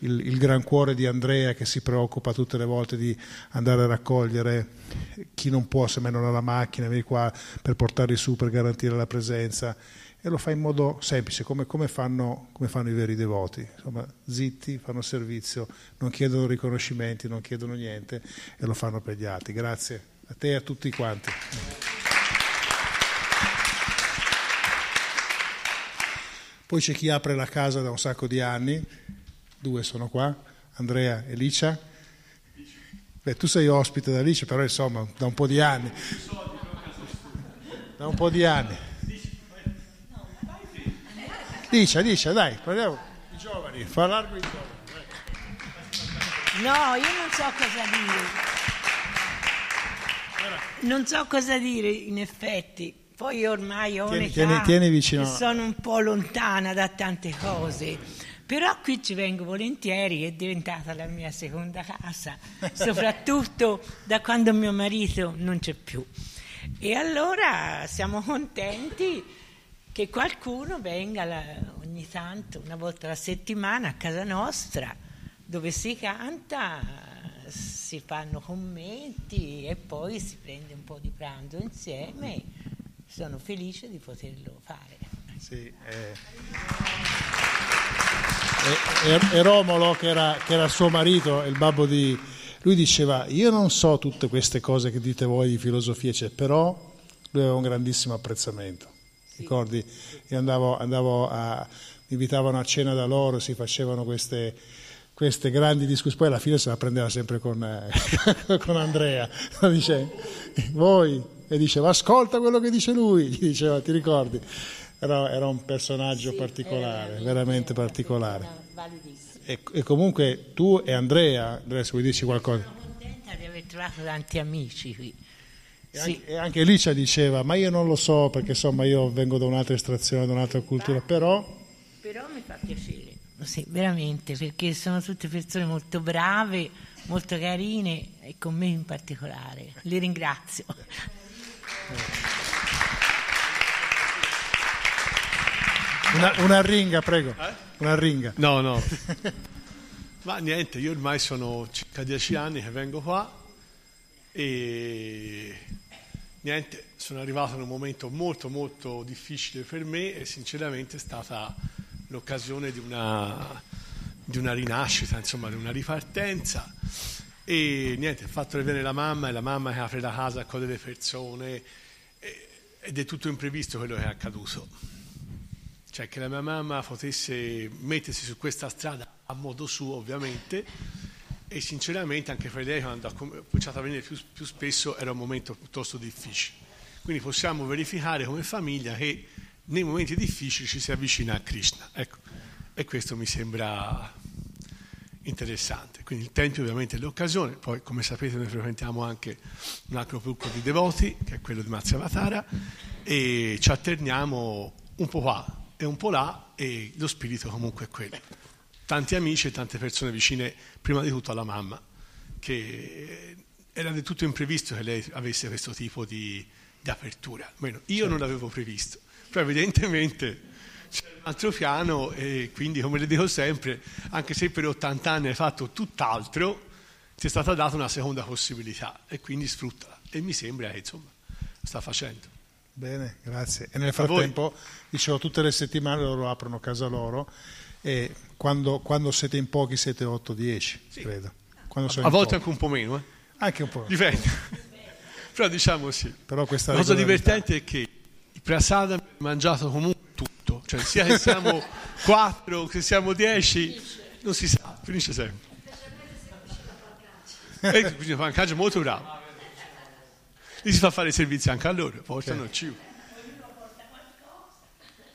il, il gran cuore di Andrea che si preoccupa tutte le volte di andare a raccogliere chi non può se non ha la macchina, vieni qua per portarli su per garantire la presenza e lo fa in modo semplice, come, come, fanno, come, fanno, i veri devoti. Insomma, zitti, fanno servizio, non chiedono riconoscimenti, non chiedono niente e lo fanno per gli altri. Grazie a te e a tutti quanti. Poi c'è chi apre la casa da un sacco di anni, due sono qua, Andrea e Licia. Beh, tu sei ospite da Licia, però insomma da un po' di anni. Da un po' di anni. Dice, dice, dai, parliamo i giovani, fa largo i giovani. No, io non so cosa dire. Non so cosa dire, in effetti. Poi ormai ho tieni, tieni, tieni vicino. sono un po' lontana da tante cose. Però qui ci vengo volentieri, è diventata la mia seconda casa, soprattutto da quando mio marito non c'è più. E allora siamo contenti che qualcuno venga la, ogni tanto, una volta alla settimana, a casa nostra, dove si canta, si fanno commenti e poi si prende un po' di pranzo insieme. Sono felice di poterlo fare. Sì, eh. E, e, Romolo, che era, che era suo marito, il babbo di... Lui diceva, io non so tutte queste cose che dite voi di filosofia, cioè, però lui aveva un grandissimo apprezzamento ricordi? Io andavo, andavo a, mi invitavano a cena da loro, si facevano queste, queste grandi discussioni, poi alla fine se la prendeva sempre con, eh, con Andrea, dice, voi, e diceva ascolta quello che dice lui, gli diceva ti ricordi? Era, era un personaggio sì, particolare, veramente particolare. E, e, comunque tu e Andrea, Andrea se vuoi dirci qualcosa. Sono contenta di aver trovato tanti amici qui. E, sì. anche, e anche Licia diceva, ma io non lo so perché insomma io vengo da un'altra estrazione, da un'altra cultura, però... Però mi fa piacere, sì, veramente, perché sono tutte persone molto brave, molto carine e con me in particolare. Li ringrazio. Una, una ringa, prego. Eh? Una ringa. No, no. Ma niente, io ormai sono circa dieci anni che vengo qua e niente, sono arrivato in un momento molto molto difficile per me e sinceramente è stata l'occasione di una, di una rinascita, insomma di una ripartenza e niente, ho fatto vedere la mamma e la mamma che apre la casa con delle persone e, ed è tutto imprevisto quello che è accaduto. Cioè che la mia mamma potesse mettersi su questa strada a modo suo ovviamente e sinceramente anche per lei quando ha cominciato a venire più, più, spesso era un momento piuttosto difficile. Quindi possiamo verificare come famiglia che nei momenti difficili ci si avvicina a Krishna. Ecco. E questo mi sembra interessante. Quindi il Tempio ovviamente è l'occasione, poi come sapete noi frequentiamo anche un altro gruppo di devoti, che è quello di Matsyavatara, e ci alterniamo un po' qua e un po' là e lo spirito comunque è quello tanti amici e tante persone vicine, prima di tutto alla mamma, che era del tutto imprevisto che lei avesse questo tipo di, di apertura. Bueno, io certo. non l'avevo previsto, però evidentemente c'è un altro piano e quindi, come le dico sempre, anche se per 80 anni hai fatto tutt'altro, ti è stata data una seconda possibilità e quindi sfruttala. E mi sembra che insomma sta facendo. Bene, grazie. E nel frattempo, dicevo, tutte le settimane loro aprono casa loro e quando, quando siete in pochi siete 8-10, sì. credo. A, a volte anche un po' meno, eh? Anche un po'. Dipende. Però diciamo sì. Però questa La cosa divertente è che il prasada ha mangiato comunque cioè sia che siamo 4 che siamo 10, non si sa, finisce sempre. E quindi Pancaggia è molto bravo. Gli si fa fare i servizi anche a loro, portano il cibo.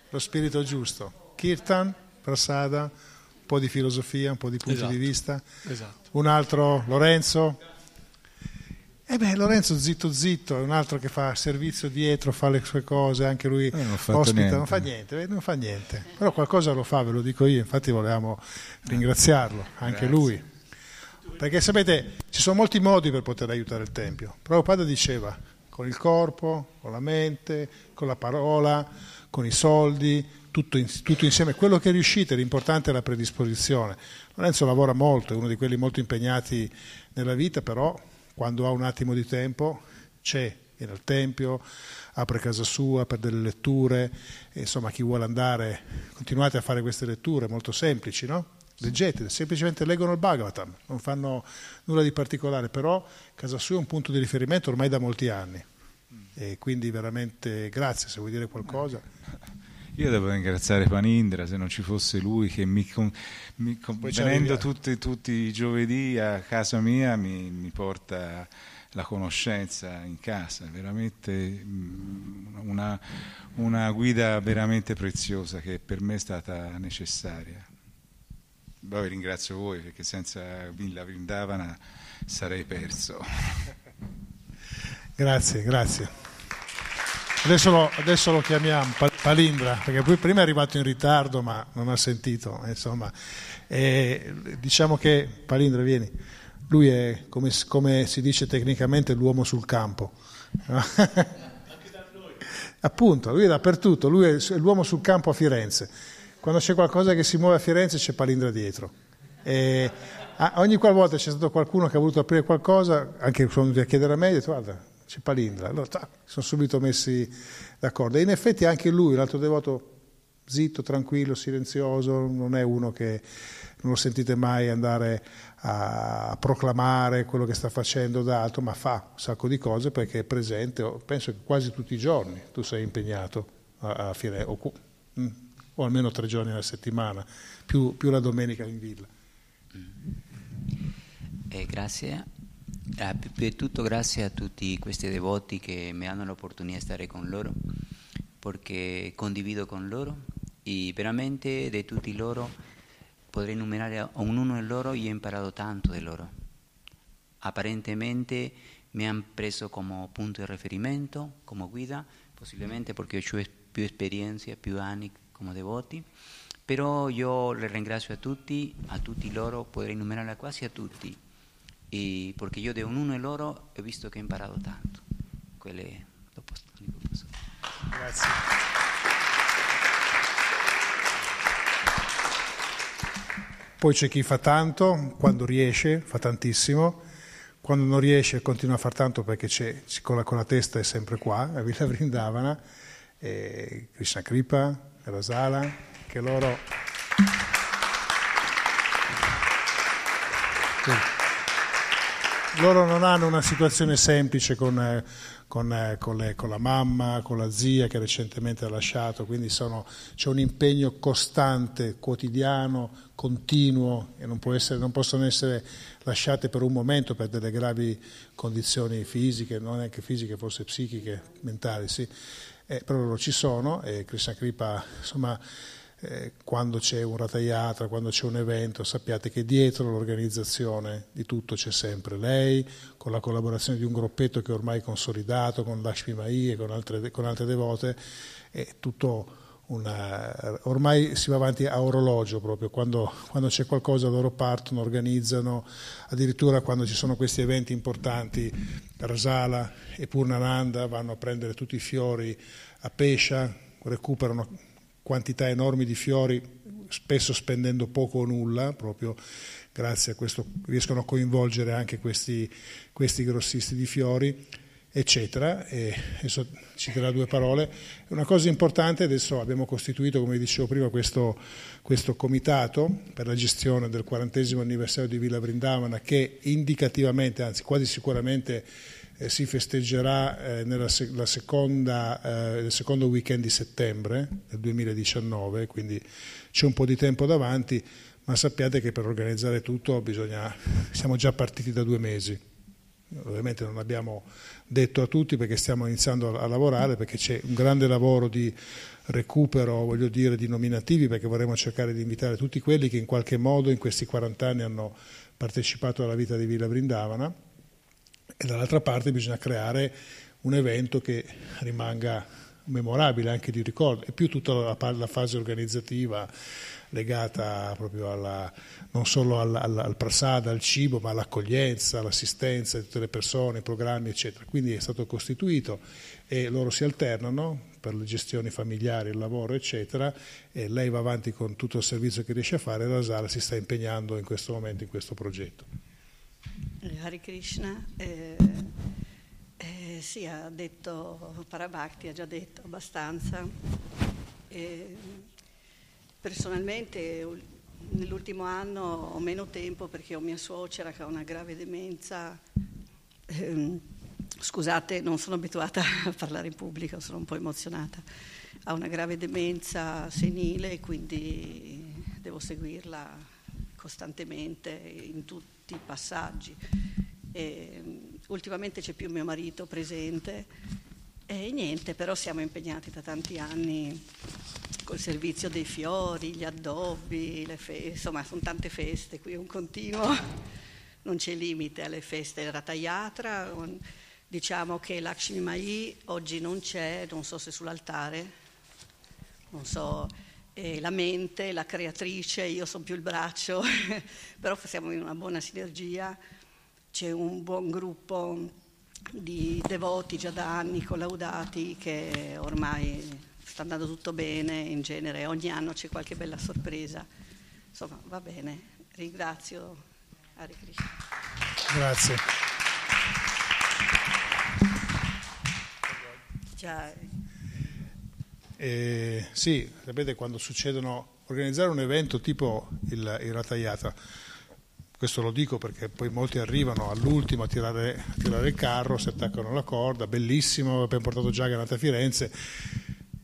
Lo spirito giusto. Kirtan, prasada, un po' di filosofia, un po' di punti esatto. di vista. Esatto. Un altro, Lorenzo. E eh beh, Lorenzo zitto zitto, è un altro che fa servizio dietro, fa le sue cose, anche lui eh, non ospita, niente. non fa niente, non fa niente. Però qualcosa lo fa, ve lo dico io, infatti volevamo ringraziarlo, anche Grazie. lui. Perché sapete, ci sono molti modi per poter aiutare il Tempio. Prabhupada diceva, con il corpo, con la mente, con la parola, con i soldi, tutto, in, tutto insieme. Quello che riuscite, l'importante è la predisposizione. Lorenzo lavora molto, è uno di quelli molto impegnati nella vita, però quando ha un attimo di tempo c'è, viene al Tempio, apre casa sua per delle letture, insomma chi vuole andare, continuate a fare queste letture molto semplici, no? Leggete, semplicemente leggono il Bhagavatam, non fanno nulla di particolare, però casa sua è un punto di riferimento ormai da molti anni e quindi veramente grazie se vuoi dire qualcosa. Io devo ringraziare Panindra, se non ci fosse lui che mi, mi venendo tutti, tutti, i giovedì a casa mia mi, mi, porta la conoscenza in casa, veramente una, una guida veramente preziosa che per me è stata necessaria. Poi ringrazio voi perché senza Villa Vrindavana sarei perso. Grazie, grazie. Adesso lo, adesso lo chiamiamo Palindra, perché poi prima è arrivato in ritardo ma non ha sentito, insomma. E diciamo che, Palindra vieni, lui è come, come si dice tecnicamente l'uomo sul campo. Appunto, lui è dappertutto, lui è l'uomo sul campo a Firenze quando c'è qualcosa che si muove a Firenze c'è Palindra dietro. E ogni qualvolta c'è stato qualcuno che ha voluto aprire qualcosa, anche sono venuti a chiedere a me, ho detto guarda, c'è Palindra. Allora sono subito messi d'accordo. E in effetti anche lui, l'altro devoto, zitto, tranquillo, silenzioso, non è uno che non lo sentite mai andare a proclamare quello che sta facendo d'altro, ma fa un sacco di cose perché è presente, penso che quasi tutti i giorni tu sei impegnato a, a Firenze o almeno tre giorni alla settimana, più, più la domenica in villa. Eh, grazie. Prima di tutto grazie a tutti questi devoti che mi hanno l'opportunità di stare con loro, perché condivido con loro e veramente di tutti loro potrei enumerare a ognuno di loro e ho imparato tanto di loro. Apparentemente mi hanno preso come punto di riferimento, come guida, possibilmente perché ho più esperienza, più anni come devoti, però io le ringrazio a tutti, a tutti loro, potrei enumerarla quasi a tutti, e perché io di ognuno di loro ho visto che ho imparato tanto. Quelle dopo Grazie. Poi c'è chi fa tanto, quando riesce, fa tantissimo, quando non riesce continua a far tanto perché c'è, con, la, con la testa è sempre qua, a Villa Vrindavana, e Krishna Kripa, Rasala, che loro... Loro non hanno una situazione semplice con, con, con, le, con, la mamma, con la zia che recentemente ha lasciato, quindi sono, c'è un impegno costante, quotidiano, continuo e non, essere, non, possono essere lasciate per un momento per delle gravi condizioni fisiche, non è che fisiche, forse psichiche, mentali, sì. Eh, però loro ci sono e Krishna Kripa, insomma, eh, quando c'è un Ratayatra, quando c'è un evento, sappiate che dietro l'organizzazione di tutto c'è sempre lei, con la collaborazione di un gruppetto che è ormai consolidato, con Lakshmi Mai e con altre, con altre devote, è tutto una, ormai si va avanti a orologio proprio, quando, quando, c'è qualcosa loro partono, organizzano, addirittura quando ci sono questi eventi importanti, Rasala e Purnananda vanno a prendere tutti i fiori a Pescia, recuperano quantità enormi di fiori, spesso spendendo poco o nulla, proprio grazie a questo riescono a coinvolgere anche questi, questi grossisti di fiori eccetera, e adesso citerò due parole. Una cosa importante, adesso abbiamo costituito, come dicevo prima, questo, questo comitato per la gestione del quarantesimo anniversario di Villa Vrindavana che indicativamente, anzi quasi sicuramente eh, si festeggerà eh, nella seconda, eh, nel secondo weekend di settembre del 2019, quindi c'è un po' di tempo davanti, ma sappiate che per organizzare tutto bisogna, siamo già partiti da due mesi. Ovviamente non abbiamo detto a tutti perché stiamo iniziando a, lavorare, perché c'è un grande lavoro di recupero, voglio dire, di nominativi, perché vorremmo cercare di invitare tutti quelli che in qualche modo in questi 40 anni hanno partecipato alla vita di Villa Brindavana e dall'altra parte bisogna creare un evento che rimanga memorabile anche di ricordo e più tutta la, la fase organizzativa legata proprio alla, non solo al, al, al prasada, al cibo, ma all'accoglienza, all'assistenza di tutte le persone, i programmi, eccetera. Quindi è stato costituito e loro si alternano per le gestioni familiari, il lavoro, eccetera, e lei va avanti con tutto il servizio che riesce a fare e la Sala si sta impegnando in questo momento in questo progetto. Eh, Hare Krishna, eh, eh, sì, ha detto Parabhakti, ha già detto abbastanza. Eh, Personalmente nell'ultimo anno ho meno tempo perché ho mia suocera che ha una grave demenza. Eh, scusate, non sono abituata a parlare in pubblico, sono un po' emozionata. Ha una grave demenza senile quindi devo seguirla costantemente in tutti i passaggi. E, ultimamente c'è più mio marito presente e niente, però siamo impegnati da tanti anni col servizio dei fiori, gli addobbi, feste, insomma sono tante feste, qui è un continuo, non c'è limite alle feste. Ratayatra, diciamo che Lakshmi Mai oggi non c'è, non so se sull'altare, non so, la mente, la creatrice, io sono più il braccio, però siamo in una buona sinergia, c'è un buon gruppo di devoti già da anni collaudati che ormai sta andando tutto bene, in genere ogni anno c'è qualche bella sorpresa. Insomma, va bene, ringrazio Hare Krishna. Grazie. Già. Eh, sì, sapete quando succedono, organizzare un evento tipo il, il Ratayata, questo lo dico perché poi molti arrivano all'ultimo a tirare, a tirare il carro, si attaccano alla corda, bellissimo, abbiamo portato Jagannath a Firenze,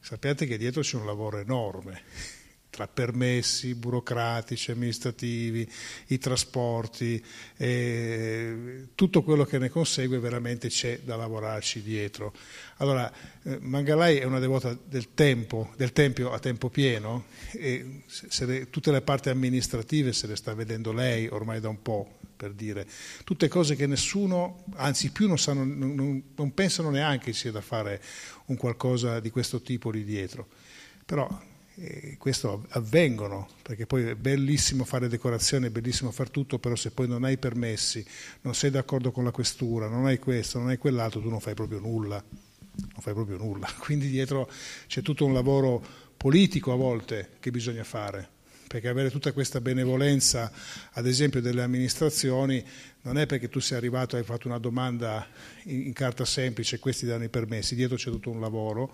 sappiate che dietro c'è un lavoro enorme tra permessi burocratici, amministrativi, i trasporti, eh, tutto quello che ne consegue veramente c'è da lavorarci dietro. Allora, eh, Mangalai è una devota del tempo, del Tempio a tempo pieno e le, tutte le parti amministrative se le sta vedendo lei ormai da un po', per dire, tutte cose che nessuno, anzi più non, sanno, non, non pensano neanche sia da fare un qualcosa di questo tipo lì dietro. Però eh, questo avvengono, perché poi è bellissimo fare decorazione, è bellissimo fare tutto, però se poi non hai permessi, non sei d'accordo con la questura, non hai questo, non hai quell'altro, tu non fai proprio nulla, non fai proprio nulla. Quindi dietro c'è tutto un lavoro politico a volte che bisogna fare, perché avere tutta questa benevolenza, ad esempio delle amministrazioni, non è perché tu sei arrivato e hai fatto una domanda in, carta semplice questi danno i permessi, dietro c'è tutto un lavoro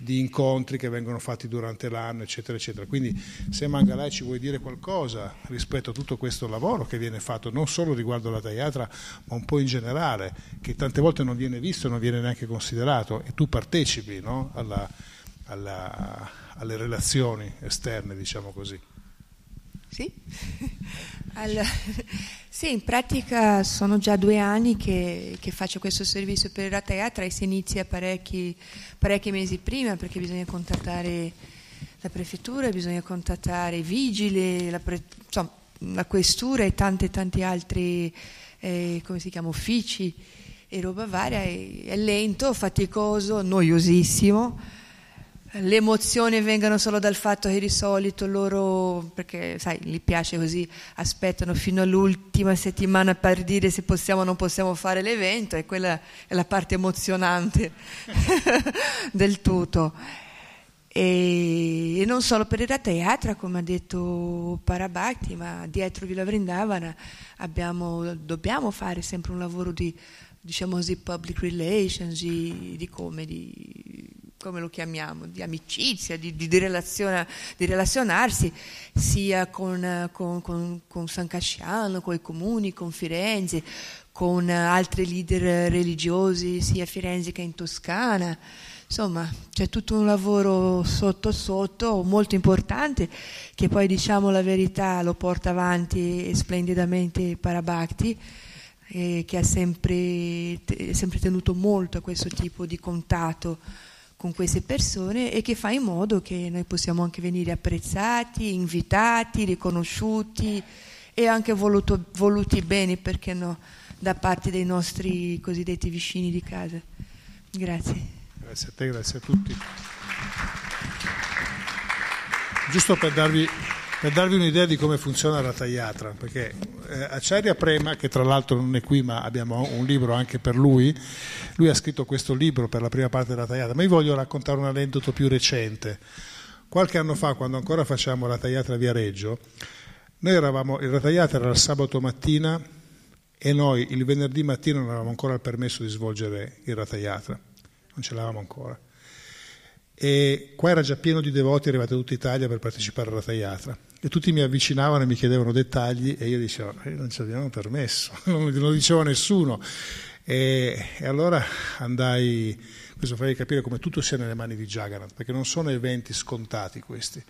di incontri che vengono fatti durante l'anno, eccetera, eccetera. Quindi se Mangalai ci vuoi dire qualcosa rispetto a tutto questo lavoro che viene fatto, non solo riguardo alla Taiatra, ma un po' in generale, che tante volte non viene visto, non viene neanche considerato, e tu partecipi no? alla, alla, alle relazioni esterne, diciamo così. Sì. Allora, sì, in pratica sono già due anni che, che faccio questo servizio per la teatra e si inizia parecchi, parecchi mesi prima perché bisogna contattare la prefettura, bisogna contattare i vigili, la, pre, insomma, la questura e tanti tanti altri eh, come si chiama, uffici e roba varia. È, è lento, faticoso, noiosissimo le emozioni vengano solo dal fatto che di solito loro, perché sai, gli piace così, aspettano fino all'ultima settimana per dire se possiamo o non possiamo fare l'evento e quella è la parte emozionante del tutto. E, non solo per il Ratayatra, come ha detto Parabhakti, ma dietro Villa Vrindavana abbiamo, dobbiamo fare sempre un lavoro di, diciamo così, public relations, di, di come, di come lo chiamiamo, di amicizia, di, di, di, relaziona, di relazionarsi sia con, con, con, con, San Casciano, con i comuni, con Firenze, con altri leader religiosi sia a Firenze che in Toscana. Insomma, c'è tutto un lavoro sotto sotto molto importante che poi diciamo la verità lo porta avanti splendidamente Parabhakti eh, che ha sempre, sempre tenuto molto a questo tipo di contatto con queste persone e che fa in modo che noi possiamo anche venire apprezzati, invitati, riconosciuti e anche voluto, voluti bene, perché no, da parte dei nostri cosiddetti vicini di casa. Grazie. Grazie a te, grazie a tutti. Giusto per darvi per darvi un'idea di come funziona la Tagliatra, perché eh, Acharya Prema, che tra l'altro non è qui ma abbiamo un libro anche per lui, lui ha scritto questo libro per la prima parte della Tagliatra, ma io voglio raccontare un aneddoto più recente. Qualche anno fa, quando ancora facciamo la Tagliatra via Reggio, noi eravamo, il Tagliatra era il sabato mattina e noi il venerdì mattina non avevamo ancora il permesso di svolgere il Ratayatra, non ce l'avevamo ancora. E qua era già pieno di devoti arrivati da tutta Italia per partecipare alla Ratayatra e tutti mi avvicinavano e mi chiedevano dettagli e io dicevo eh, non ci abbiamo permesso, non lo dicevo a nessuno. E, e, allora andai, questo farei capire come tutto sia nelle mani di Jagannath perché non sono eventi scontati questi.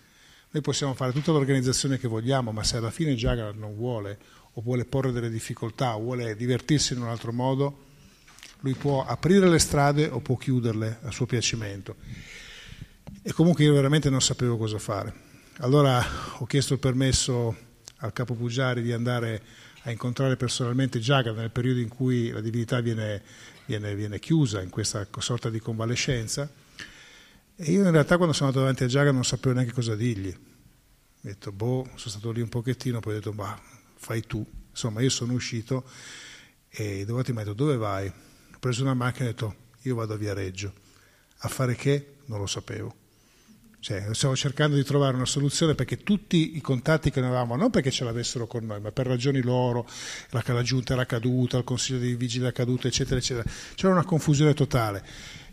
Noi possiamo fare tutta l'organizzazione che vogliamo ma se alla fine Jagannath non vuole o vuole porre delle difficoltà o vuole divertirsi in un altro modo lui può aprire le strade o può chiuderle a suo piacimento. E comunque io veramente non sapevo cosa fare allora ho chiesto il permesso al capo Puggiari di andare a incontrare personalmente Jagan nel periodo in cui la divinità viene, viene, viene, chiusa in questa sorta di convalescenza. E io in realtà quando sono andato davanti a Jagan non sapevo neanche cosa dirgli. Ho detto, boh, sono stato lì un pochettino, poi ho detto, ma fai tu. Insomma, io sono uscito e i devoti mi hanno detto, dove vai? Ho preso una macchina e ho detto, io vado a Viareggio. A fare che? Non lo sapevo. Cioè, stiamo cercando di trovare una soluzione perché tutti i contatti che noi avevamo, non perché ce l'avessero con noi, ma per ragioni loro, la, la giunta era caduta, il consiglio dei vigili era caduto, eccetera, eccetera. C'era una confusione totale.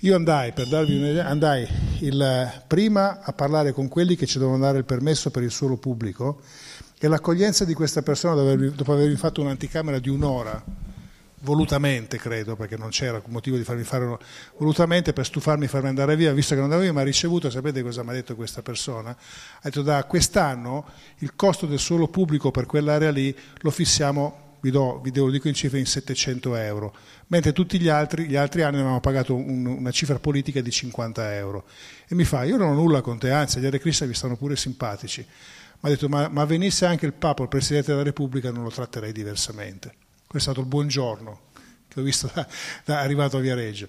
Io andai, per darvi un'idea, andai il, prima a parlare con quelli che ci dovevano dare il permesso per il suolo pubblico e l'accoglienza di questa persona dopo avervi fatto un'anticamera di un'ora volutamente credo, perché non c'era motivo di farmi fare uno, volutamente per stufarmi e farmi andare via, visto che non andavo via, mi ha ricevuto, sapete cosa mi ha detto questa persona? Ha detto da quest'anno il costo del suolo pubblico per quell'area lì lo fissiamo, vi, do, vi lo dico in cifre, in 700 euro, mentre tutti gli altri, gli altri anni avevamo pagato un, una cifra politica di 50 euro. E mi fa, io non ho nulla con te, anzi gli Hare Krishna vi stanno pure simpatici. Mi ha detto, ma, ma venisse anche il Papa, il Presidente della Repubblica, non lo tratterei diversamente. Questo è stato il buongiorno che ho visto da, da arrivato a Viareggio.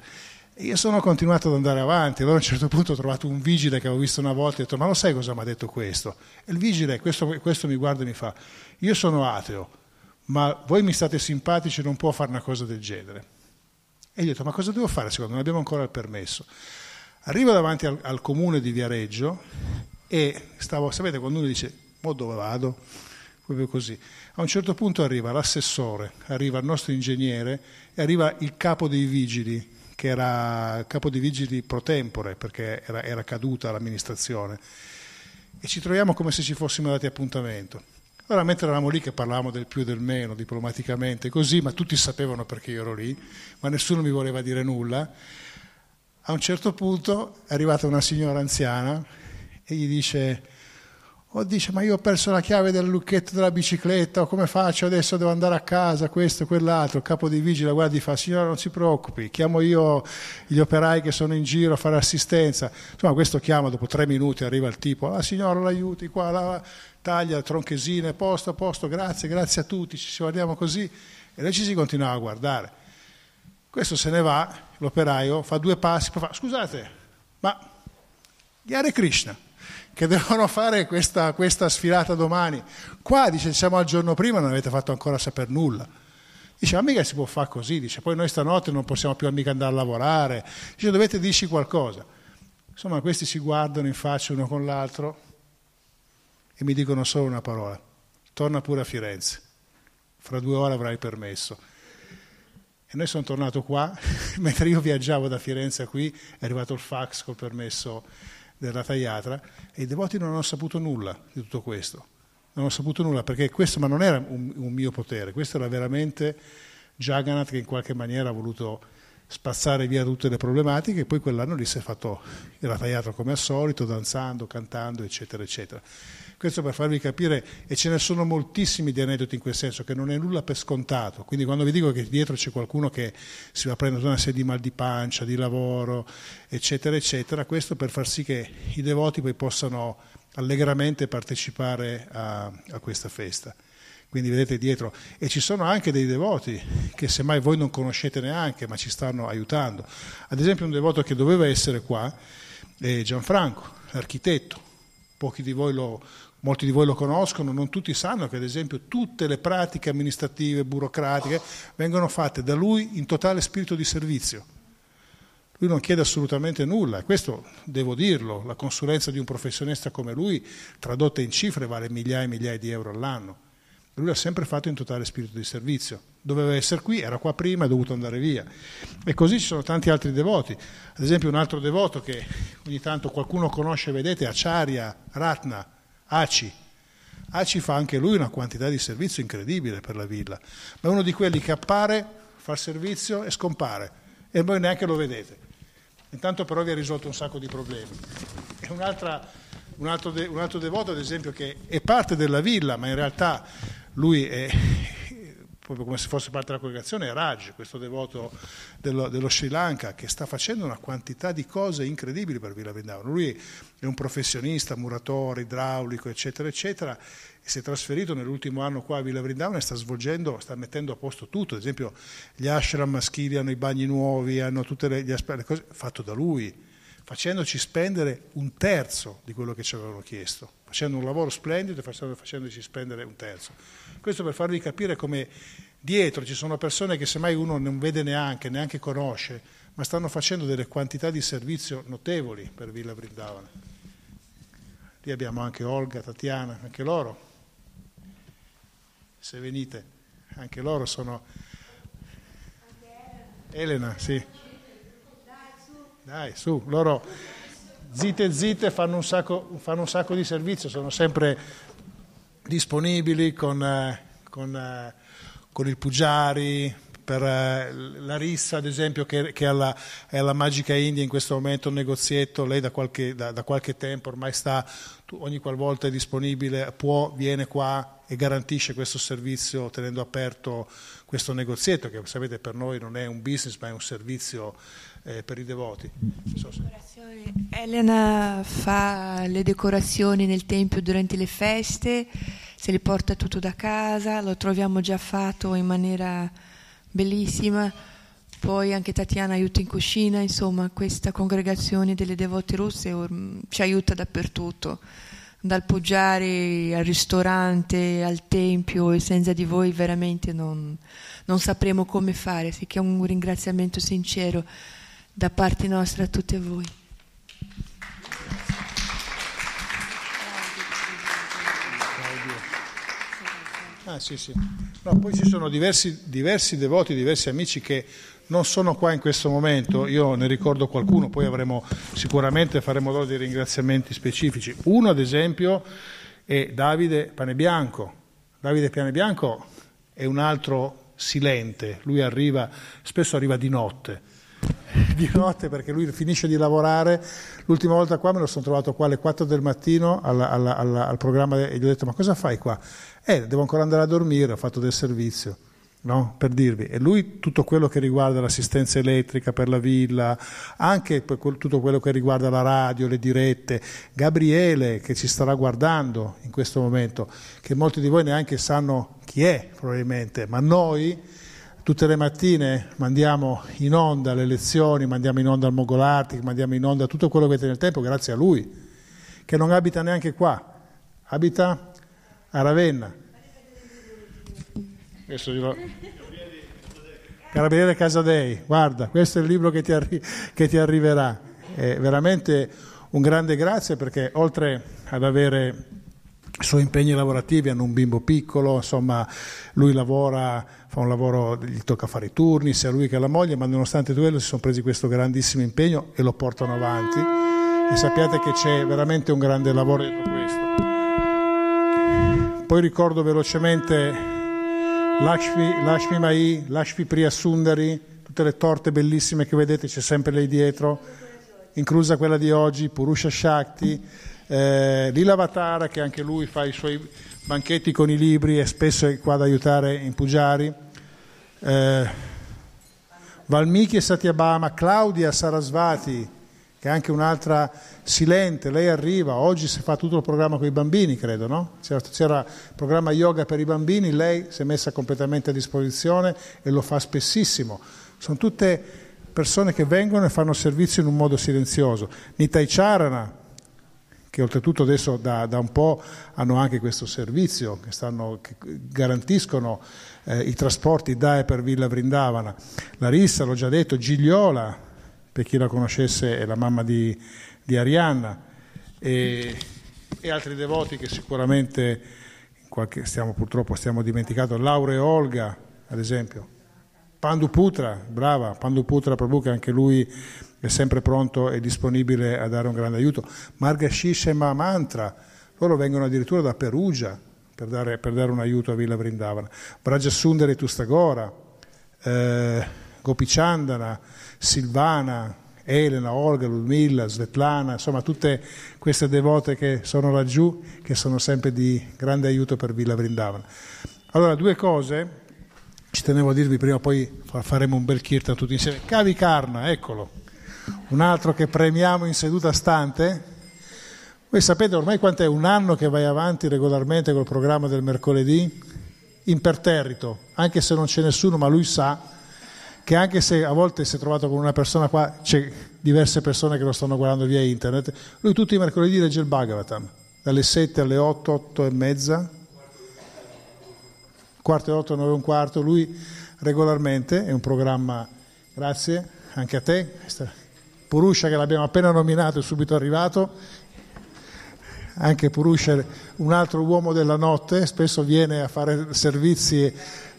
E io sono continuato ad andare avanti, allora a un certo punto ho trovato un vigile che avevo visto una volta e ho detto ma lo sai cosa mi ha detto questo? E il vigile, questo, questo mi guarda e mi fa, io sono ateo, ma voi mi state simpatici non può fare una cosa del genere. E gli ho detto ma cosa devo fare secondo me? Non abbiamo ancora il permesso. Arrivo davanti al, al comune di Viareggio e stavo, sapete quando uno dice, ma dove vado? Proprio così. A un certo punto arriva l'assessore, arriva il nostro ingegnere e arriva il capo dei vigili, che era capo dei vigili pro tempore, perché era, era caduta l'amministrazione. E ci troviamo come se ci fossimo dati appuntamento. Allora, mentre eravamo lì che parlavamo del più e del meno, diplomaticamente, così, ma tutti sapevano perché io ero lì, ma nessuno mi voleva dire nulla, a un certo punto è arrivata una signora anziana e gli dice o dice ma io ho perso la chiave del lucchetto della bicicletta, o come faccio adesso, devo andare a casa, questo quell'altro, il capo di vigile guarda e fa signora non si preoccupi, chiamo io gli operai che sono in giro a fare assistenza, insomma questo chiama, dopo tre minuti arriva il tipo, la signora l'aiuti qua, la, taglia tronchesine, posto, posto, grazie, grazie a tutti, ci guardiamo così. E noi ci si continuava a guardare. Questo se ne va, l'operaio fa due passi, poi fa scusate, ma Hare Krishna, che devono fare questa, questa sfilata domani. Qua, dice, siamo al giorno prima, non avete fatto ancora sapere nulla. Dice, ma mica si può fare così, dice, poi noi stanotte non possiamo più mica andare a lavorare, dice, dovete dirci qualcosa. Insomma, questi si guardano in faccia uno con l'altro e mi dicono solo una parola, torna pure a Firenze, fra due ore avrai permesso. E noi sono tornato qua, mentre io viaggiavo da Firenze qui, è arrivato il fax col permesso della Tagliatra e i devoti non hanno saputo nulla di tutto questo. Non hanno saputo nulla perché questo, ma non era un, un mio potere, questo era veramente Jagannath che in qualche maniera ha voluto spazzare via tutte le problematiche e poi quell'anno lì si è fatto la Tagliatra come al solito, danzando, cantando, eccetera, eccetera. Questo per farvi capire, e ce ne sono moltissimi di aneddoti in quel senso, che non è nulla per scontato. Quindi quando vi dico che dietro c'è qualcuno che si va a prendere una serie di mal di pancia, di lavoro, eccetera, eccetera, questo per far sì che i devoti poi possano allegramente partecipare a, a questa festa. Quindi vedete dietro, e ci sono anche dei devoti che semmai voi non conoscete neanche, ma ci stanno aiutando. Ad esempio un devoto che doveva essere qua è Gianfranco, l'architetto. Pochi di voi lo, Molti di voi lo conoscono, non tutti sanno che ad esempio tutte le pratiche amministrative, burocratiche vengono fatte da lui in totale spirito di servizio. Lui non chiede assolutamente nulla, e questo devo dirlo, la consulenza di un professionista come lui, tradotta in cifre, vale migliaia e migliaia di euro all'anno. Lui l'ha sempre fatto in totale spirito di servizio. Doveva essere qui, era qua prima, è dovuto andare via. E così ci sono tanti altri devoti. Ad esempio un altro devoto che ogni tanto qualcuno conosce, vedete, Acharya Ratna, ACI. ACI fa anche lui una quantità di servizio incredibile per la villa, ma è uno di quelli che appare, fa il servizio e scompare e voi neanche lo vedete. Intanto però vi ha risolto un sacco di problemi. E un, altro, un altro devoto, ad esempio, che è parte della villa, ma in realtà lui è, proprio come se fosse parte della congregazione, Raj, questo devoto dello, dello, Sri Lanka, che sta facendo una quantità di cose incredibili per Villa Vendavano. Lui è un professionista, muratore, idraulico, eccetera, eccetera, e si è trasferito nell'ultimo anno qua a Villa Vrindavana e sta svolgendo, sta mettendo a posto tutto. Ad esempio, gli ashram maschili hanno i bagni nuovi, hanno tutte le, le cose, fatto da lui, facendoci spendere un terzo di quello che ci avevano chiesto, facendo un lavoro splendido e facendoci spendere un terzo. Questo per farvi capire come dietro ci sono persone che semmai uno non vede neanche, neanche conosce, ma stanno facendo delle quantità di servizio notevoli per Villa Brindavana. Lì abbiamo anche Olga, Tatiana, anche loro. Se venite, anche loro sono... Elena, sì. Dai, su, loro zitte zitte fanno un sacco, fanno un sacco di servizio, sono sempre disponibili con, eh, con, eh, con il Pugiari, per eh, la Rissa ad esempio che, che alla, è, alla, Magica India in questo momento un negozietto, lei da qualche, da, da qualche tempo ormai sta, ogni qualvolta è disponibile, può, viene qua e garantisce questo servizio tenendo aperto questo negozietto che sapete per noi non è un business ma è un servizio eh, per i devoti. Se... Elena fa le decorazioni nel tempio durante le feste, se li porta tutto da casa, lo troviamo già fatto in maniera bellissima. Poi anche Tatiana aiuta in cucina, insomma questa congregazione delle devote russe ci aiuta dappertutto, dal poggiare al ristorante, al tempio e senza di voi veramente non, non sapremo come fare, sì che è un ringraziamento sincero da parte nostra a tutti voi. Ah, sì, sì. No, poi ci sono diversi, diversi, devoti, diversi amici che non sono qua in questo momento, io ne ricordo qualcuno, poi avremo sicuramente faremo loro dei ringraziamenti specifici. Uno ad esempio è Davide Panebianco. Davide Panebianco è un altro silente, lui arriva, spesso arriva di notte di notte perché lui finisce di lavorare. L'ultima volta qua me lo sono trovato qua alle 4 del mattino alla, alla, alla, al programma e gli ho detto ma cosa fai qua? Eh, devo ancora andare a dormire, ho fatto del servizio. No? per dirvi, e lui tutto quello che riguarda l'assistenza elettrica per la villa, anche tutto quello che riguarda la radio, le dirette, Gabriele che ci starà guardando in questo momento, che molti di voi neanche sanno chi è probabilmente, ma noi Tutte le mattine mandiamo in onda le lezioni, mandiamo in onda il Mogolartic, mandiamo in onda tutto quello che avete nel tempo grazie a lui, che non abita neanche qua, abita a Ravenna. Adesso glielo... Carabiniere Casadei, guarda, questo è il libro che ti, arri- che ti arriverà. È veramente un grande grazie perché oltre ad avere suoi impegni lavorativi, hanno un bimbo piccolo, insomma lui lavora, fa un lavoro, gli tocca fare i turni, sia lui che la moglie, ma nonostante quello si sono presi questo grandissimo impegno e lo portano avanti e sappiate che c'è veramente un grande lavoro dietro questo. Poi ricordo velocemente Lakshmi, Lakshmi Mai, Lakshmi Priya Sundari, tutte le torte bellissime che vedete, c'è sempre lei dietro, inclusa quella di oggi, Purusha Shakti, eh, Lila Vatara che anche lui fa i suoi banchetti con i libri e spesso è qua ad aiutare in Pujari, eh, Valmiki e Satyabhama, Claudia Sarasvati, che è anche un'altra silente, lei arriva, oggi si fa tutto il programma con i bambini, credo, no? C'era, c'era il programma yoga per i bambini, lei si è messa completamente a disposizione e lo fa spessissimo. Sono tutte persone che vengono e fanno servizio in un modo silenzioso. Nitai Charana, che oltretutto adesso da, da, un po' hanno anche questo servizio, che, stanno, che garantiscono eh, i trasporti da e per Villa Vrindavana. Larissa, l'ho già detto, Gigliola, per chi la conoscesse è la mamma di, di Arianna e, e, altri devoti che sicuramente qualche, stiamo, purtroppo stiamo dimenticando, Laura e Olga ad esempio, Pandu Putra, brava, Pandu Putra Prabhu che anche lui è sempre pronto e disponibile a dare un grande aiuto, Margashish e Mantra, loro vengono addirittura da Perugia per dare, per dare un aiuto a Villa Vrindavana, Vrajasundara e Tustagora, eh, Gopichandana, Silvana, Elena, Olga, Ludmilla, Svetlana, insomma tutte queste devote che sono laggiù, che sono sempre di grande aiuto per Villa Vrindavana. Allora, due cose, ci tenevo a dirvi prima, poi faremo un bel kirtan tutti insieme. Cavi Karna, eccolo, un altro che premiamo in seduta stante. Voi sapete ormai quant'è un anno che vai avanti regolarmente col programma del mercoledì? Imperterrito, anche se non c'è nessuno, ma lui sa che anche se a volte si è trovato con una persona qua, c'è diverse persone che lo stanno guardando via internet, lui tutti i mercoledì legge il Bhagavatam, dalle 7 alle 8, 8 e mezza, quarto e 8, 9 e un quarto, lui regolarmente, è un programma, grazie anche a te, Purusha che l'abbiamo appena nominato è subito arrivato, anche Purusha, un altro uomo della notte, spesso viene a fare servizi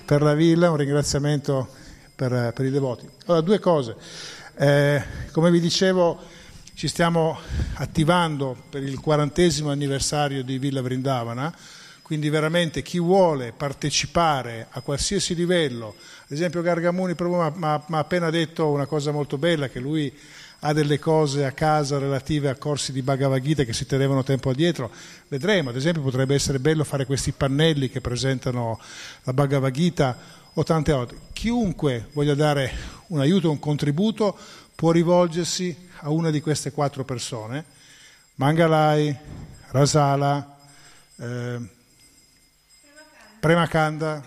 per la villa, un ringraziamento per, per i devoti. Allora, due cose. Eh, come vi dicevo, ci stiamo attivando per il quarantesimo anniversario di Villa Vrindavana, quindi veramente chi vuole partecipare a qualsiasi livello, ad esempio Gargamuni mi ha appena detto una cosa molto bella, che lui ha delle cose a casa relative a corsi di Bhagavad Gita che si tenevano tempo addietro, vedremo, ad esempio potrebbe essere bello fare questi pannelli che presentano la Bhagavad Gita o tante altre. Chiunque voglia dare un aiuto, un contributo, può rivolgersi a una di queste quattro persone, Mangalai, Rasala, eh, Premakanda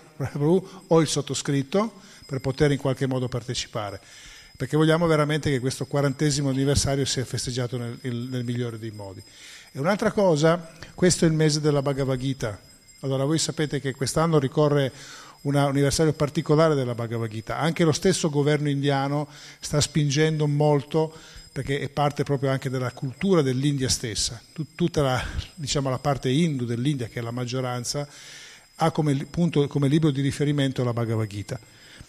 o il sottoscritto per poter in qualche modo partecipare, perché vogliamo veramente che questo quarantesimo anniversario sia festeggiato nel, nel migliore dei modi. E un'altra cosa, questo è il mese della Bhagavad Gita. Allora voi sapete che quest'anno ricorre un anniversario particolare della Bhagavad Gita. Anche lo stesso governo indiano sta spingendo molto perché è parte proprio anche della cultura dell'India stessa. Tutta la, diciamo, la parte hindu dell'India, che è la maggioranza, ha come, punto, come libro di riferimento la Bhagavad Gita.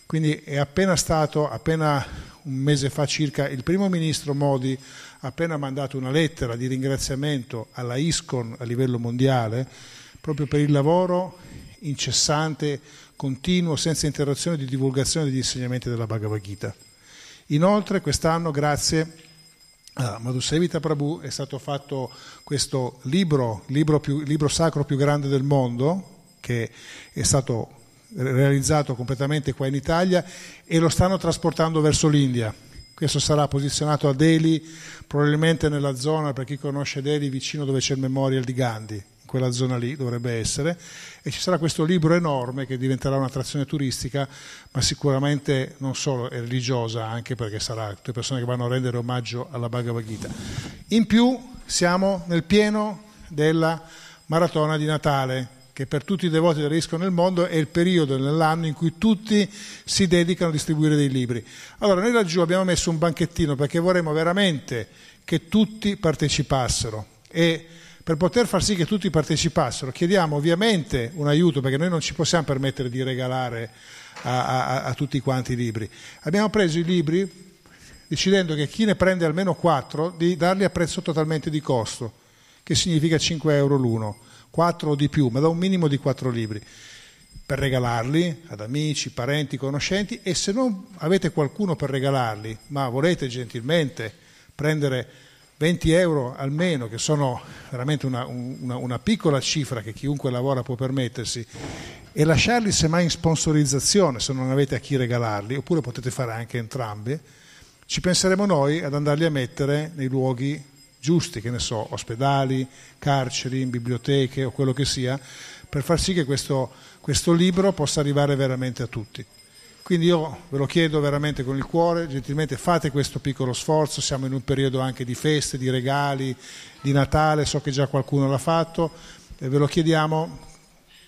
Quindi è appena stato, appena un mese fa circa, il primo ministro Modi ha appena mandato una lettera di ringraziamento alla ISCON a livello mondiale proprio per il lavoro incessante continuo, senza interruzione di divulgazione degli insegnamenti della Bhagavad Gita. Inoltre quest'anno, grazie a Madhusevita Prabhu, è stato fatto questo libro, libro, più, libro sacro più grande del mondo, che è stato realizzato completamente qua in Italia e lo stanno trasportando verso l'India. Questo sarà posizionato a Delhi, probabilmente nella zona, per chi conosce Delhi, vicino dove c'è il memorial di Gandhi, in quella zona lì dovrebbe essere, e ci sarà questo libro enorme che diventerà un'attrazione turistica, ma sicuramente non solo è religiosa, anche perché sarà tutte persone che vanno a rendere omaggio alla Bhagavad Gita. In più siamo nel pieno della maratona di Natale, che per tutti i devoti del rischio nel mondo è il periodo nell'anno in cui tutti si dedicano a distribuire dei libri. Allora noi laggiù abbiamo messo un banchettino perché vorremmo veramente che tutti partecipassero e per poter far sì che tutti partecipassero chiediamo ovviamente un aiuto perché noi non ci possiamo permettere di regalare a, a, a tutti quanti i libri. Abbiamo preso i libri decidendo che chi ne prende almeno quattro di darli a prezzo totalmente di costo, che significa 5 euro l'uno quattro o di più, ma da un minimo di quattro libri, per regalarli ad amici, parenti, conoscenti e se non avete qualcuno per regalarli, ma volete gentilmente prendere 20 euro almeno, che sono veramente una, una, una piccola cifra che chiunque lavora può permettersi, e lasciarli semmai in sponsorizzazione se non avete a chi regalarli, oppure potete fare anche entrambi, ci penseremo noi ad andarli a mettere nei luoghi giusti, che ne so, ospedali, carceri, biblioteche o quello che sia, per far sì che questo, questo libro possa arrivare veramente a tutti. Quindi io ve lo chiedo veramente con il cuore, gentilmente fate questo piccolo sforzo, siamo in un periodo anche di feste, di regali, di Natale, so che già qualcuno l'ha fatto, e ve lo chiediamo.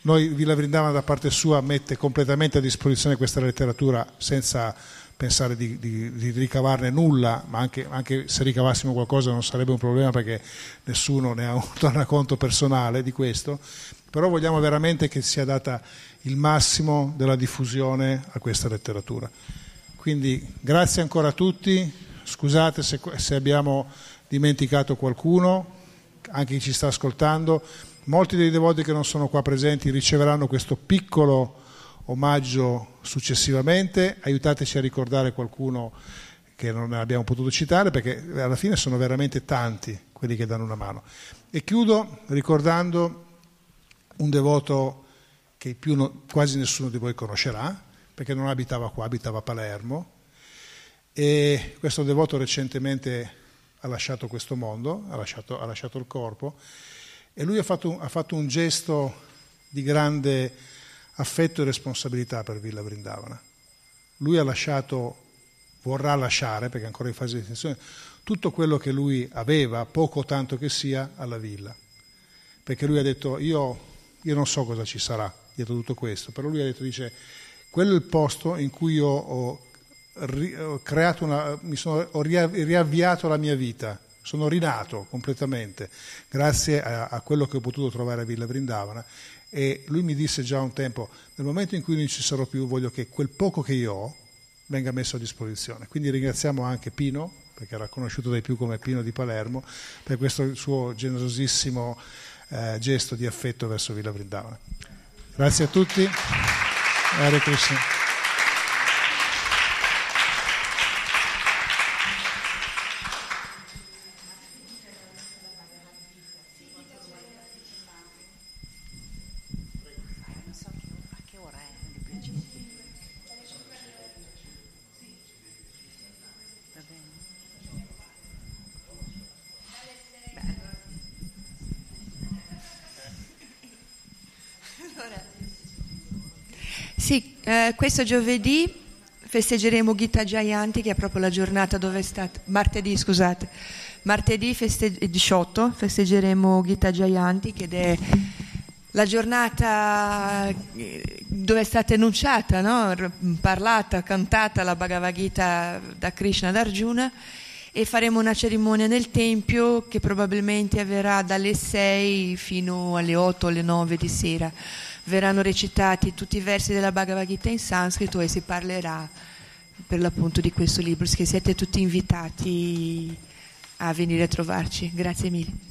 Noi Villa Vrindavana da parte sua mette completamente a disposizione questa letteratura senza pensare di, di, di, ricavarne nulla, ma anche, anche, se ricavassimo qualcosa non sarebbe un problema perché nessuno ne ha un tornaconto personale di questo, però vogliamo veramente che sia data il massimo della diffusione a questa letteratura. Quindi grazie ancora a tutti, scusate se, se abbiamo dimenticato qualcuno, anche chi ci sta ascoltando, molti dei devoti che non sono qua presenti riceveranno questo piccolo omaggio successivamente, aiutateci a ricordare qualcuno che non abbiamo potuto citare perché alla fine sono veramente tanti quelli che danno una mano. E chiudo ricordando un devoto che più no, quasi nessuno di voi conoscerà perché non abitava qua, abitava a Palermo. E questo devoto recentemente ha lasciato questo mondo, ha lasciato, ha lasciato il corpo. E lui ha fatto, ha fatto un gesto di grande affetto e responsabilità per Villa Brindavana. Lui ha lasciato, vorrà lasciare, perché è ancora in fase di estensione, tutto quello che lui aveva, poco o tanto che sia, alla villa. Perché lui ha detto, io, io non so cosa ci sarà dietro tutto questo, però lui ha detto, dice, quello è il posto in cui io ho, ho creato una, mi sono, ho riavviato la mia vita, sono rinato completamente grazie a, a, quello che ho potuto trovare a Villa Brindavana e lui mi disse già un tempo, nel momento in cui non ci sarò più voglio che quel poco che io ho venga messo a disposizione. Quindi ringraziamo anche Pino, perché era conosciuto dai più come Pino di Palermo, per questo suo generosissimo eh, gesto di affetto verso Villa Vrindavana. Grazie a tutti. Hare Krishna. Eh, questo giovedì festeggeremo Gita Jayanti, che è proprio la giornata dove è stato, martedì scusate, martedì feste, 18 festeggeremo Gita Jayanti, che è la giornata eh, dove è stata enunciata, no? parlata, cantata la Bhagavad Gita da Krishna ad Arjuna e faremo una cerimonia nel Tempio che probabilmente avverrà dalle 6 fino alle 8 o alle 9 di sera verranno recitati tutti i versi della Bhagavad Gita in sanscrito e si parlerà per l'appunto di questo libro, siete tutti invitati a venire a trovarci. Grazie mille.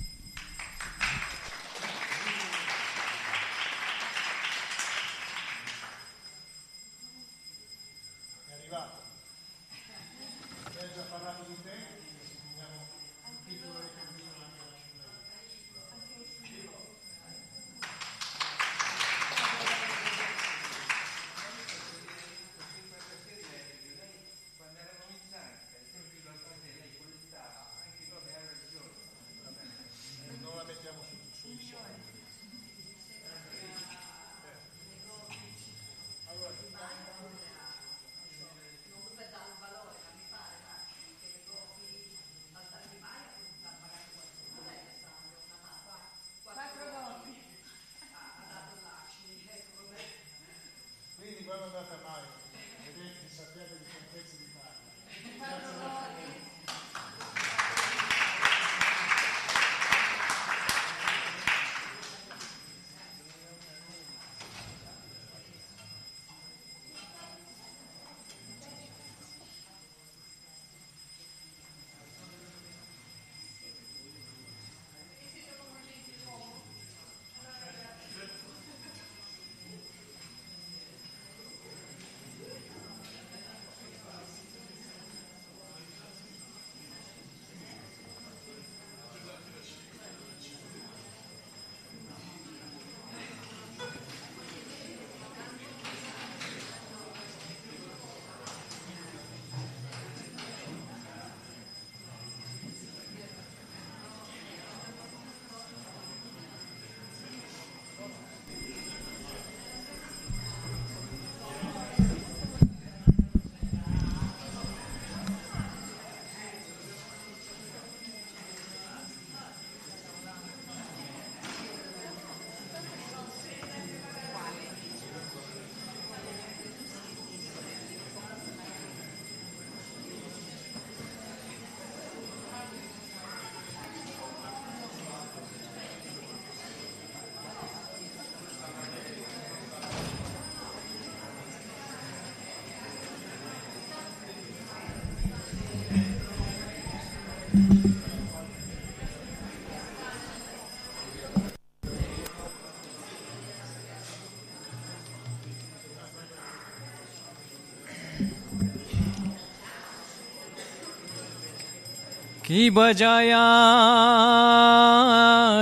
की बजाया,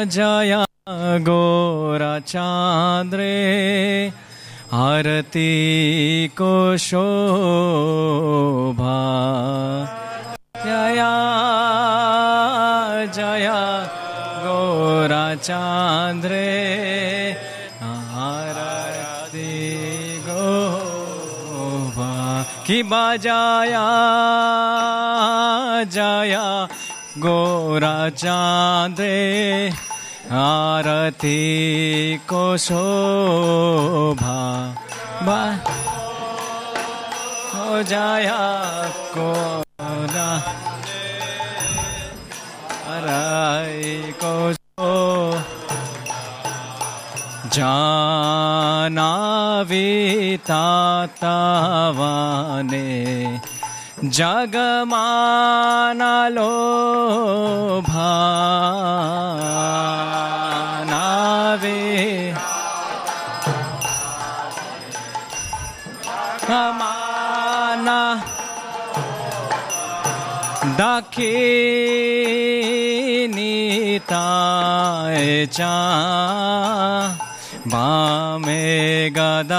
जया गोरा चांद्रे। आरती को शोभा, जया जया गोरा चांद्रे। आरती गोभा की बजाया चाँदे आरती को शोभा भा हो जाया को अराई को जाना वी तातावा ने जगमानलो भानावे माना दखिनीताय चा। बामे गदधारा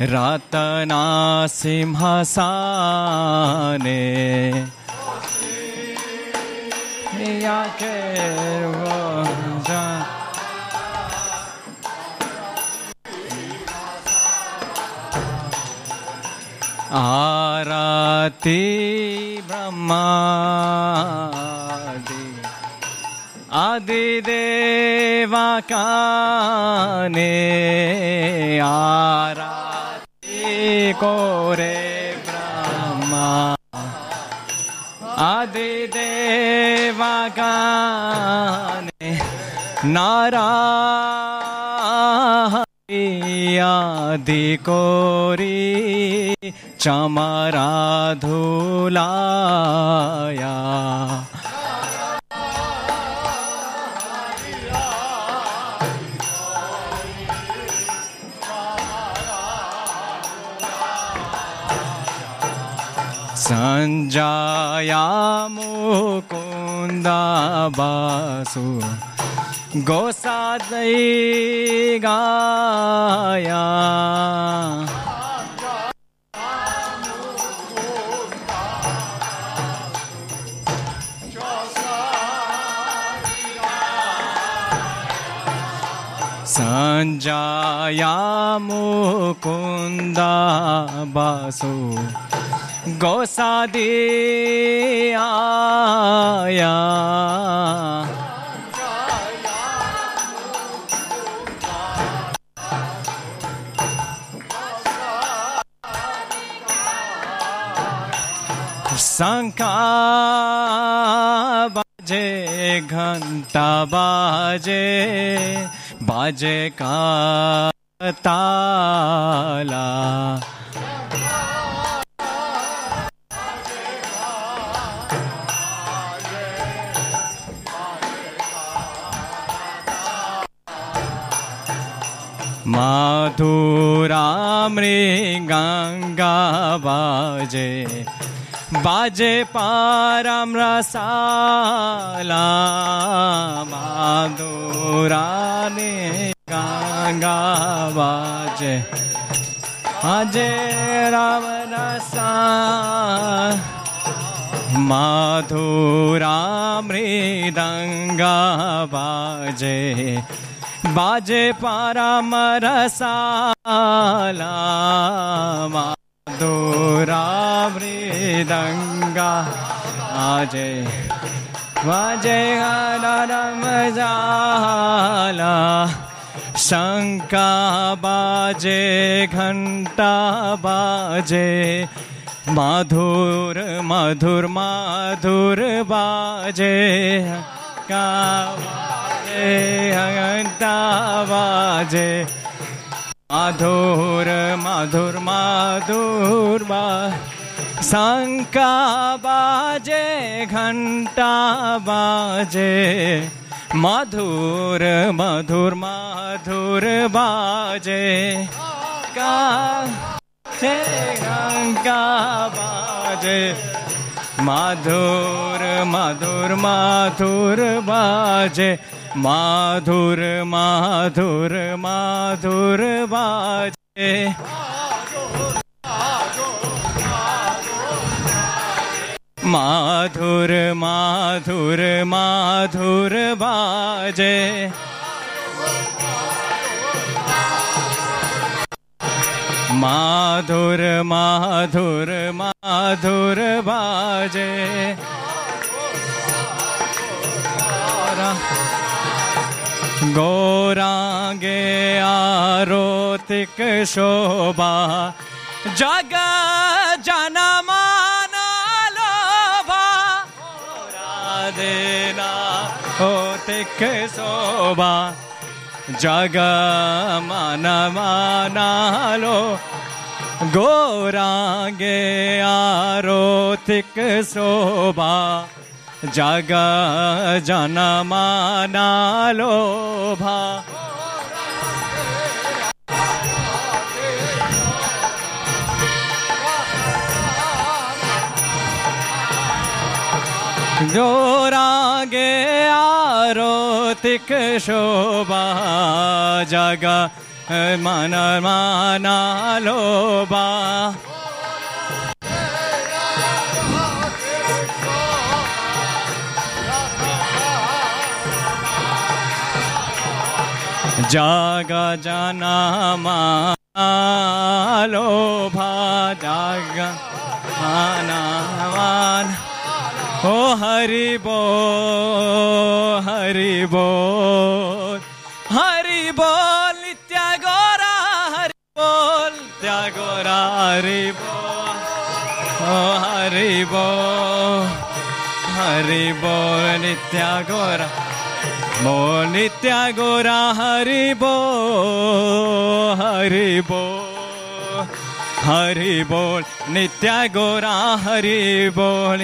रतना सिंहासाने या के आरती ब्रह्मादि आदिदेवा काने। को रे ब्रह्मा। आदि देवा गाने नारा को कोरी चमरा धूलाया। सञ्जाया मुकुन्दा बासु गोसादै गाया सञ्जाया मुकुन्दा बासु गोसादी आया। शंका बाजे घंटा बाजे बाजे का ताला। माधुरामृ गङ्गा बाजे बाजे पार राधुरा गङ्गा बाजे अजे राम माधुरामृद बाजे मृदङ्गा आजे बाजे हरमजाला शङ्का बाजे घण्टा बाजे। माधुर मधुर माधुर बाजे का बाजे माधुर मधुर माधुर बा। शंका बाजे घंटा बाजे। मधुर मधुर मधुर बाजे। का माधुर मधुर माधुर बाजे माधुर माधुर माधुर बाजे। माधुर माधुर माधुर बाजे। माधुर माधुर माधुर बाजे। गौरांगे आरोतिक शोभा। जग जनमाना लोभा। देना होतिक शोभा। जग मन मानालो गौरांगे आरोतिक शोभा। জাগা জনমানালো ভা জোরাগে আরতিক শোভা জাগা মন মানালো বা जागा जाना मालो भा जागा आना मान ओ हरि बो हरि बो, हरि बोल, त्यागोरा, हरि बोल, त्यागोरा, हरि बो। ओ हरि बो, हरि बोल, त्यागोरा। नित्यागोरा हरि बो हरि बो हरि बोल। नित्यागोरा हरि बोल।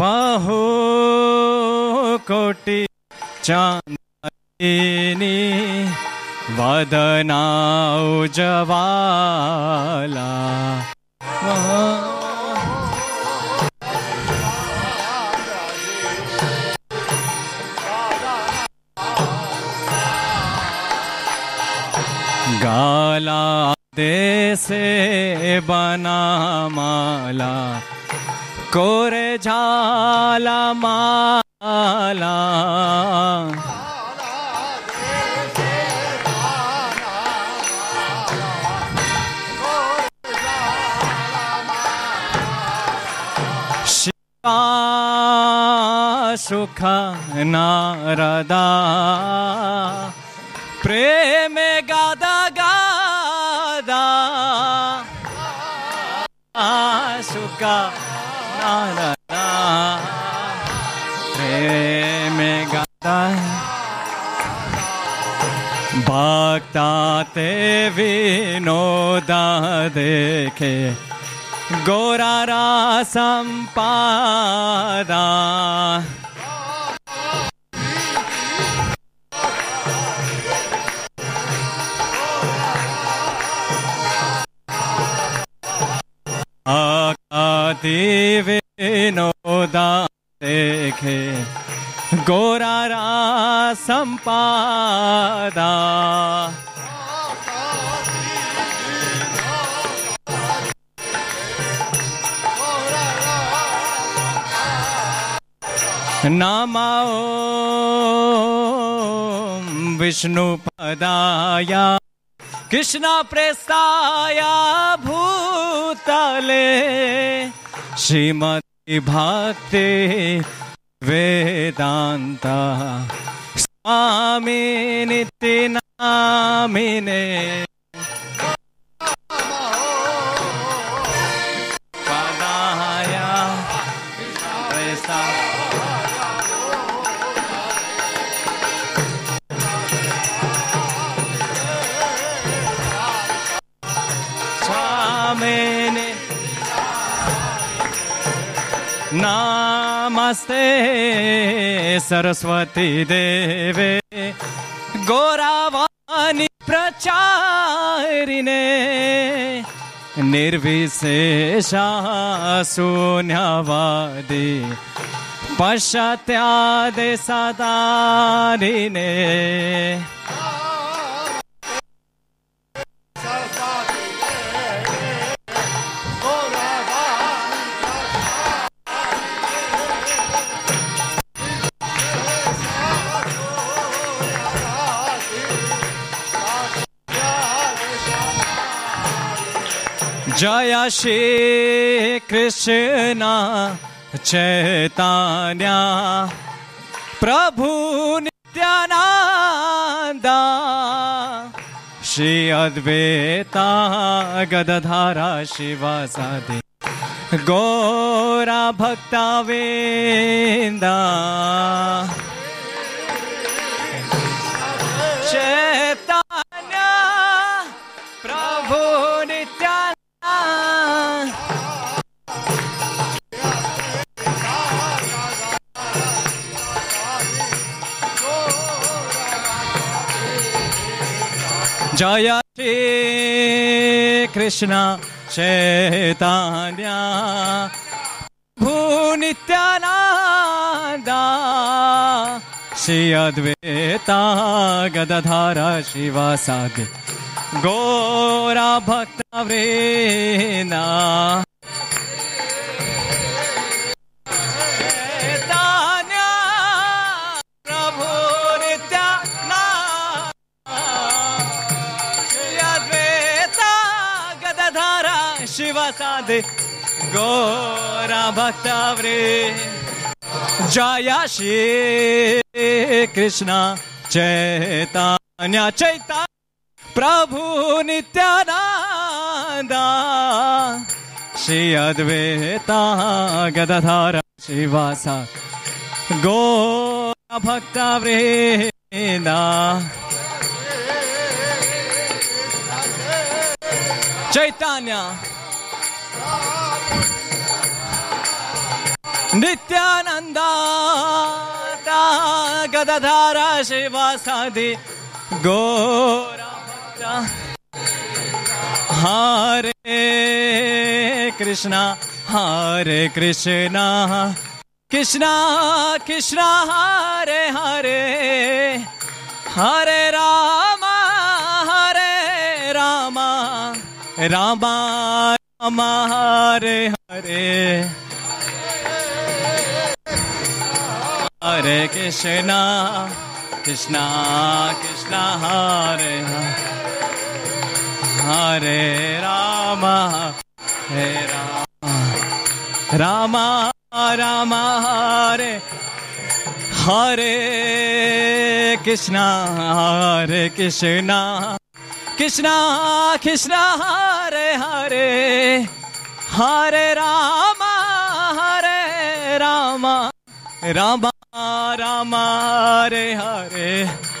बाहो कोटि चांदनी। वदनाउ जवाला। गाला दे बना माला कोरे झाला माला। सुख नारदा। प्रेम गादा गादा। सुख नारदा। प्रेम गादा। भक्ता ते विनोदा देखे। गोरा रा संपादा। गोरा सम्पादा नामा विष्णुपदाया। कृष्ण भूतले। श्रीमती भ वेदान्त। स्वामी नितिनामिने नमस्ते सरस्वती देवे। गोरावानी प्रचारिने निर्विशेषासुन्यवादी पश्चात्यादे सदारिने जय श्री कृष्ण चैतन्य। प्रभु नित्यानंदा श्री अद्वैता गदधारा शिवासादि गौरा भक्ता वेंदा चैतन्य प्रभु जय श्री कृष्ण चैतन्य। भूनित्यानंदा श्री अद्वैता गदधारा शिवासादि गौरा भक्त गौरा भक्त जय श्री कृष्ण चैतन्य चैतन्य प्रभु नित्यानंदा श्री अद्वैता गदधारा शिवासा गौरा भक्त वृंदा चैतन्य नित्यानंदा गदधारा शिवासादि गौरा हरे कृष्णा हरे कृष्णा। कृष्णा कृष्णा, हरे हरे। हरे राम हरे राम। राम राम हरे। हरे कृष्णा कृष्णा कृष्णा हरे। हरे राम हरे राम। राम राम, हरे। हरे कृष्णा हरे कृष्णा। कृष्णा कृष्णा हरे हरे। हरे राम हरे रामा। राम राम हरे हरे। हरे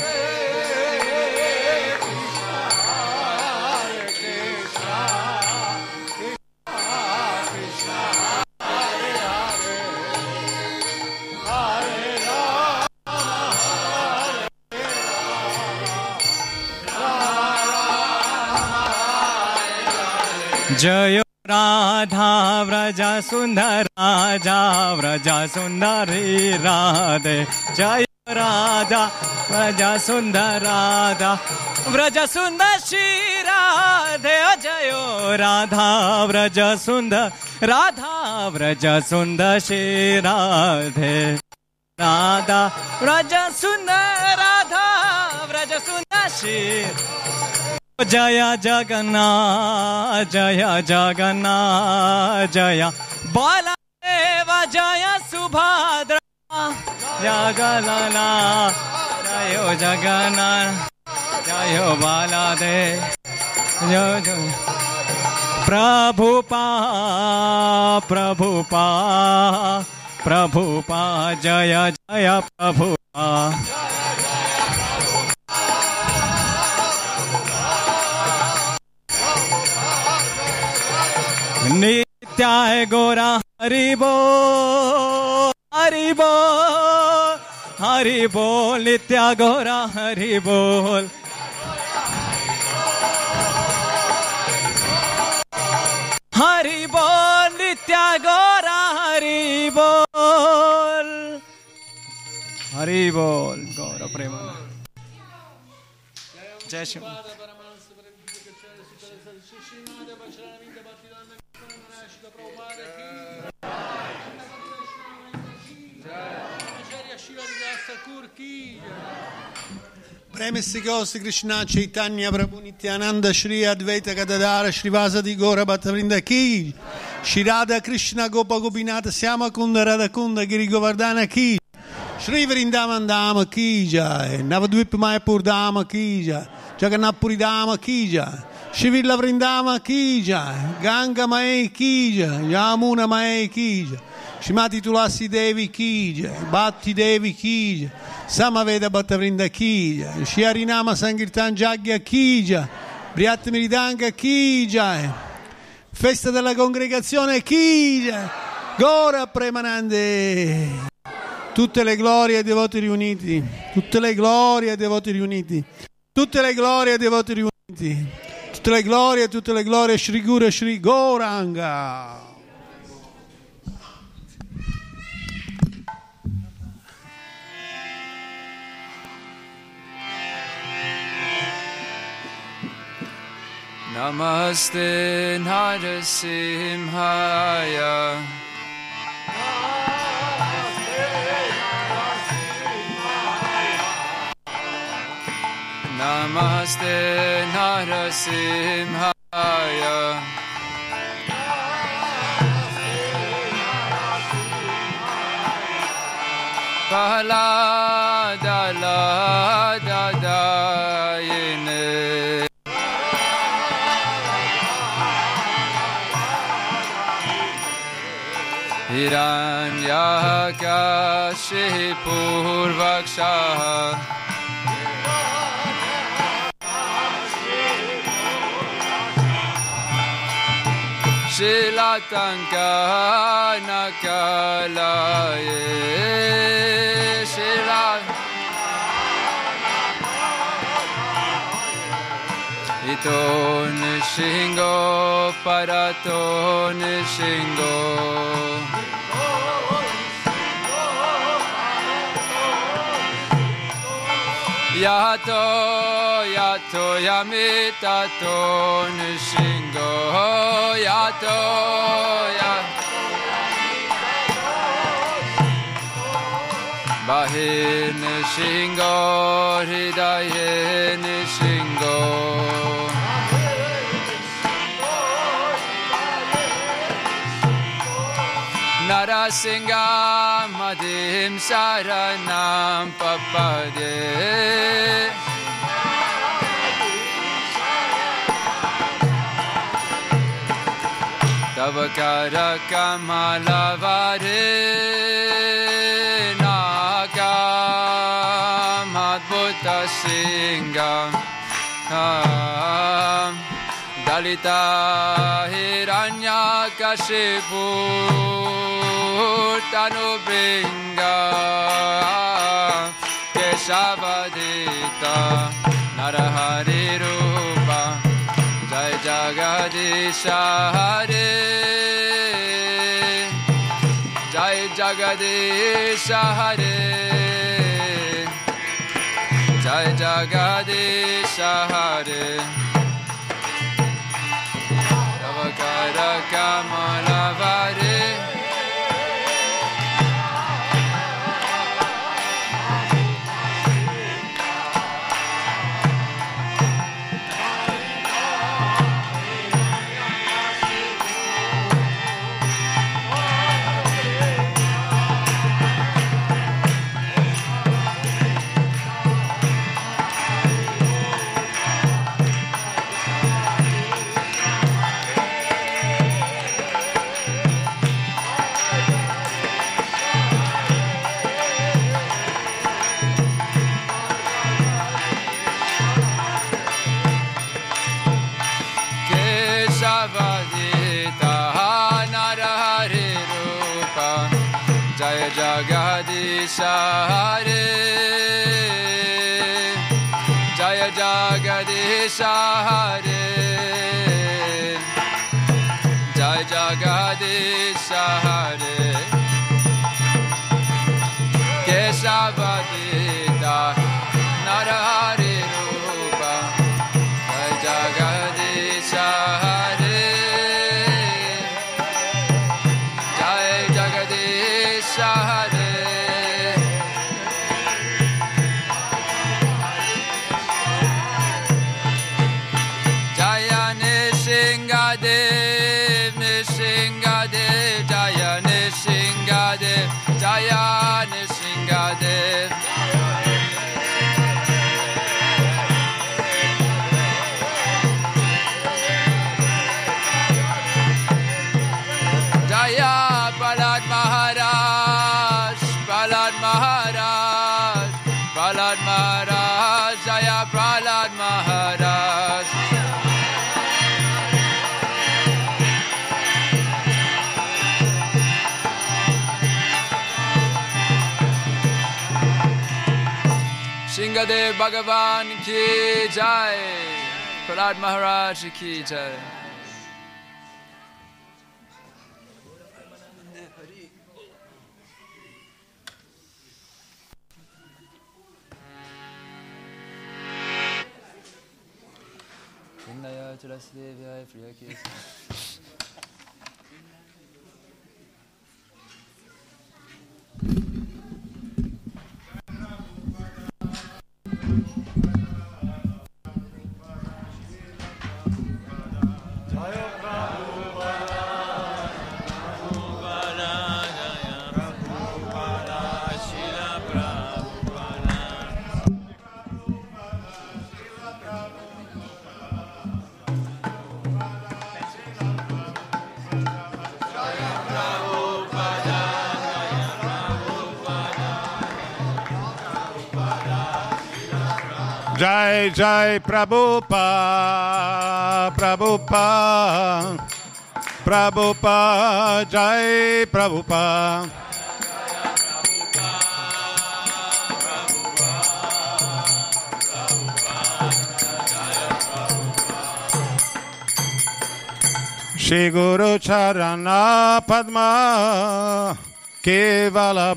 जय राधा व्रज सुंदर राजा व्रज सुंदरी राधे। जय राधा व्रज सुंदर राधा व्रज सुंदर श्री राधे। जय राधा व्रज सुंदर राधा व्रज सुंदर श्री राधे। राधा व्रज सुंदर राधा व्रज सुंदर श्री जया जगना जया जगना जया। बाला जय जया सुभद्रा। जगलना जगना जय बाला दे। प्रभु पा प्रभु पा प्रभु पा, जय जय प्रभु पा। प्रभुपा नित्याय गोरा? हरि बोल हरि बोल हरि बोल, नित्या गोरा, हरि बोल। हरि बोल, नित्या गोरा, हरि बोल। हरि बोल गौर प्रेम जय Shri Premessi Kosti Krishna Chaitanya Prabhu Nityananda Shri Advaita Gadadara Shri Vasadi Gora Bhattavrinda Ki Shri Radha Krishna Gopa Gopinata Syama Kunda Radha Kunda Giri Govardhana Ki Shri Vrindavan Dama Ki Jai. Navadvip Mayapur Dama Ki Jai. Jagannath Dama Ki Jai Shivilla Vrindama Ki Jai Ganga Mae Ki Jai Yamuna Mae Ki Jai Shimati Tulasi Devi Ki Jai Bhatti Devi Ki Jai Samaveda Bhattavrinda Kija, Shiarinama Sankirtan Jagya Kija, Briat Miridanga Kija, Festa della Congregazione Kija, Gora Premanande. Tutte le glorie ai devoti riuniti, tutte le glorie ai devoti riuniti, tutte le glorie ai devoti riuniti, tutte le glorie, tutte le glorie, Shri Guru Shri Goranga. Namaste Narasimhaya. Namaste Namaste Narasimhaya Pahala Dala Dadayine Hiranyakashipu Purvakshaha Shilatanka Nakalaye Shilatanka Iton Shingo Paraton Shingo Yato yato yamitato nishingo yato ya. Bahir nishingo hridaye nishingo Narasinga Padim Saranam Papade. Tavakara Kamalavare Naka Madhuta Singam. Lalita हिरण्याकशिपु तनुभृङ्गा केशवदिता नरहरिरूपा जय जगदीश हरे जय जगदीश हरे जय जगदीश हरे Radha Kamala Vare Saha. गुरुगदेव भगवान की जय प्रहलाद महाराज की जय Jelas dia biar free kiss. Jai Jai Prabhupada, Prabhupada, Prabhupada, Jai Prabhupada. Shri Guru Charana Padma Kevala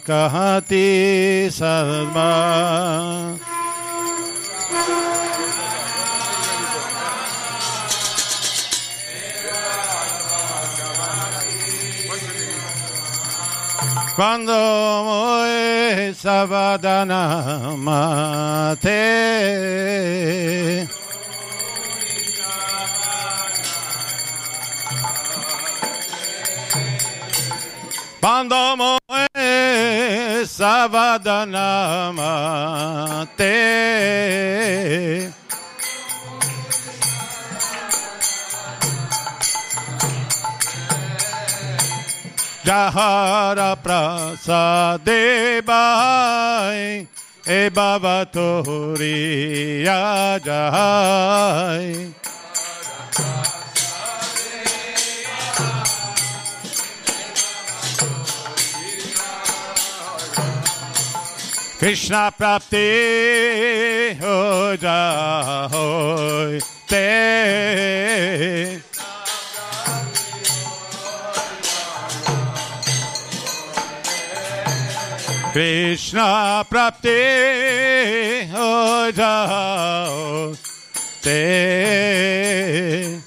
Kahati Sadma Cuando Sabadana mate. Pandomo Savadana mate. Jahara Prasade Bhai E Baba Toriya Jai Krishna Prapti Ho Jai Te Krishna Prapti Ho Jai Te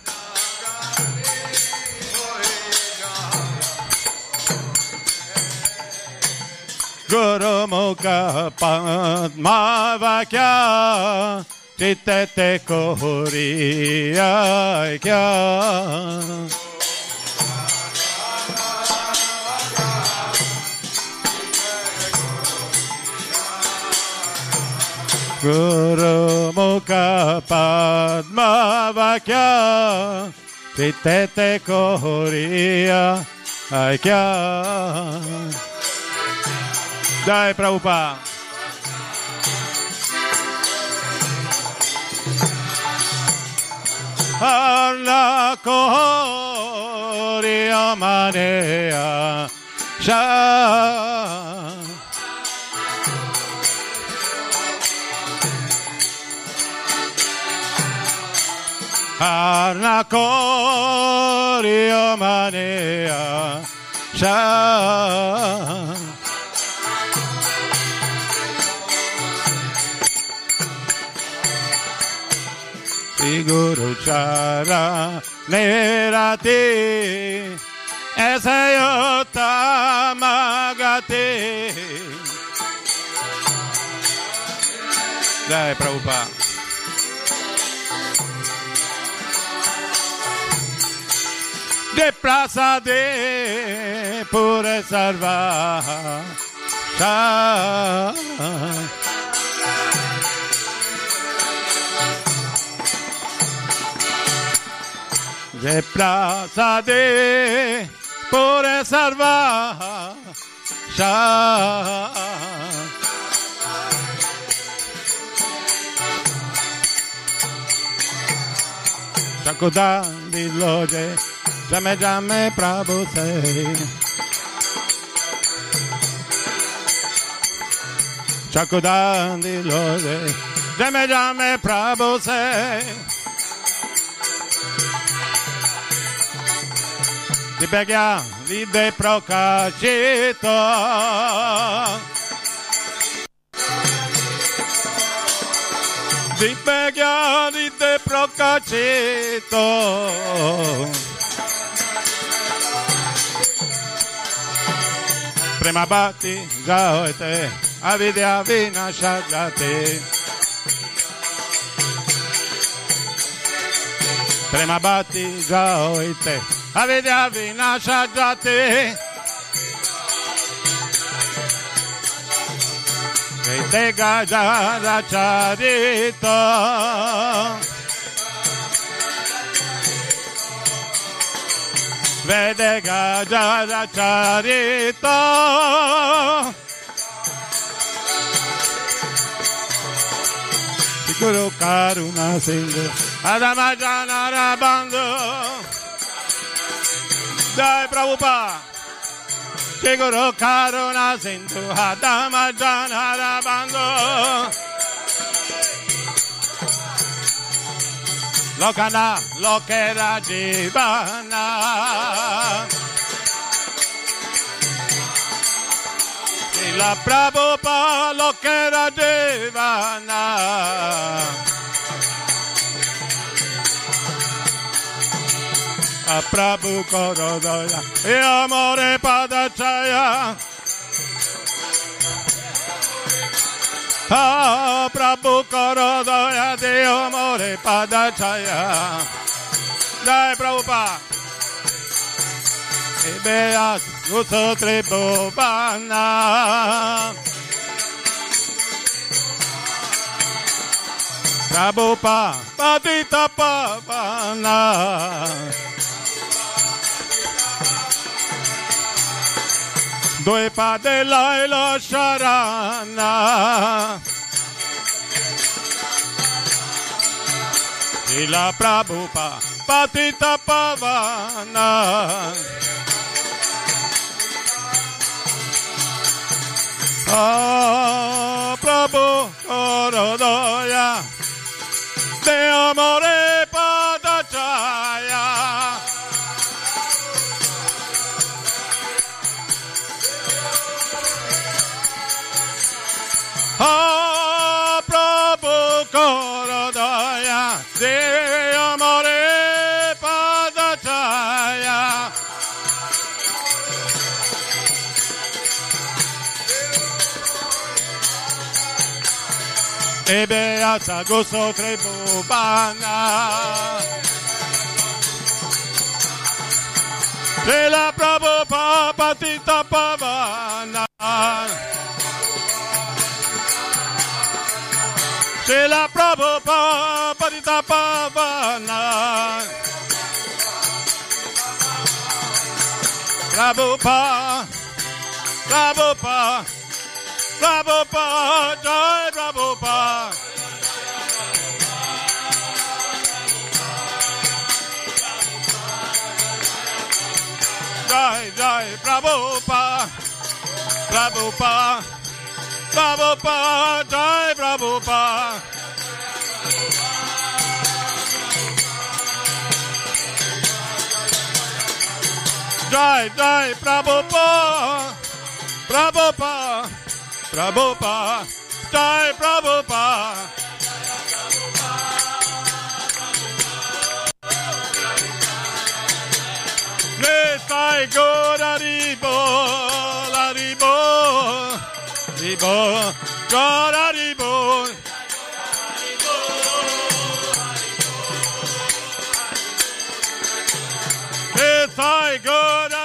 Guru Mukha Padma Vakya Chitte Koriya Kurumuka Padmavakya Titete Kohoriya Aikya. Jai Prabhupada. Alla Kohoriya Maneya Shah. Alla Korea Manea Sha. Alla Korea Manea Sha Guru Chara Nerati Esayota Magati. Jai Prabhupada De prasade pure sarva Shah de plaza de por salvar Chakodan di loje jame jame prabhu se Chakodan di loje jame jame prabhu se Di begja lide prokacito. Di begja lide prokacito. Prema bhakti jaote avidya vinashagati. Prema bhakti jaote avidya vinashagati. వెడగ జర చరిత Guru Karuna Singh Adama Jai Prabhupada Guru Karuna Singh Adama Lokana Lokera Jivana La Prabhupada Lokera Jivana a Prabhu Korodaya e amore padachaya a Prabhu Korodaya de amore padachaya. Jai Prabhupada. E beat Gusto Tribhuvana Prabhupada Patita Pavana due padella e lo sharana. Sila Prabhupada Patita Pavana. Ah, Prabhu Korodaya De Amore E beata gusto trebubana Se la Prabhupada Patita Pavana. Se la Prabhupada Patita Pavana. Prabhupada Prabhupada Prabhupada Jai Prabhupada Jai Jai Prabhupada Prabhupada Prabhupada Jai Prabhupada Jai Jai Prabhupada. Prabhupada Prabhupada Jai Prabhupada. Nestai Gora Ribo La Ribo Ribo Gora Ribo Nestai Gora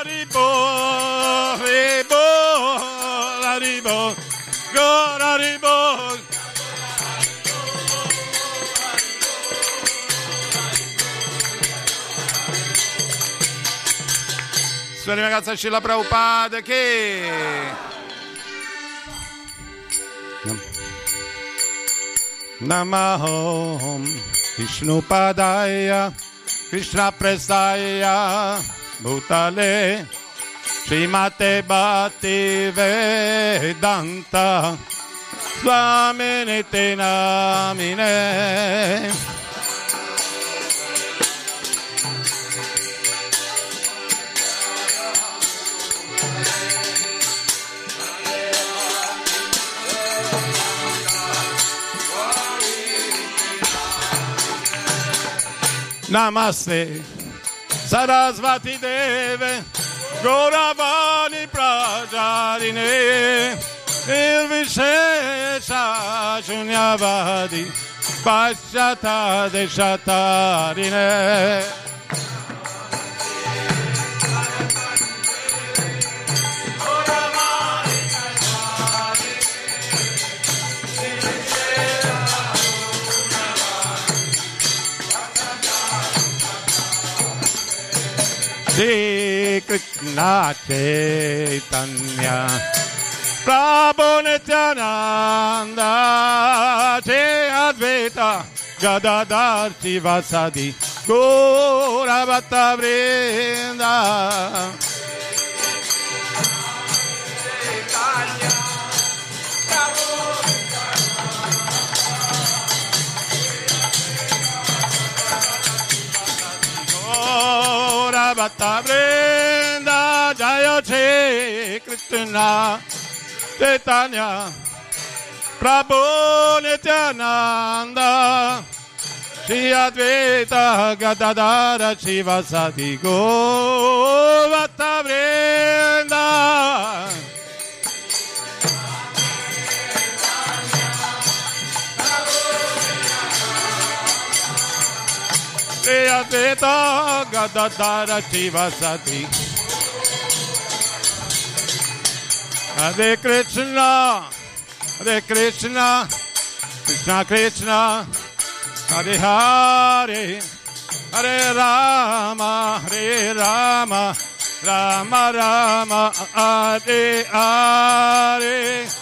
Suoni ragazza Scilla Prabhupada che Namaho Vishnu Padaya Krishna Prestaya Bhutale Srimate Bhakti Vedanta Swamini Te Namine Namaste Sarasvati Deve Gauravani Prajarine Nirvishesha Shunyavadi Pashata Deshatarine Krishna Chaitanya Prabhu Nityananda Shri Advaita Gadadhar Shivasadi Gora Bhatta Vrinda Gora Bhatta Vrinda Jaya Shri Krishna Chaitanya Prabhu Nityananda Shri Advaita Gadadhara Shivasati Govata Vrinda Advaita Gadadhara Shivasati Hare Krishna Hare Krishna Krishna Krishna Hare Hare Hare Rama Hare Rama Rama Rama Hare Hare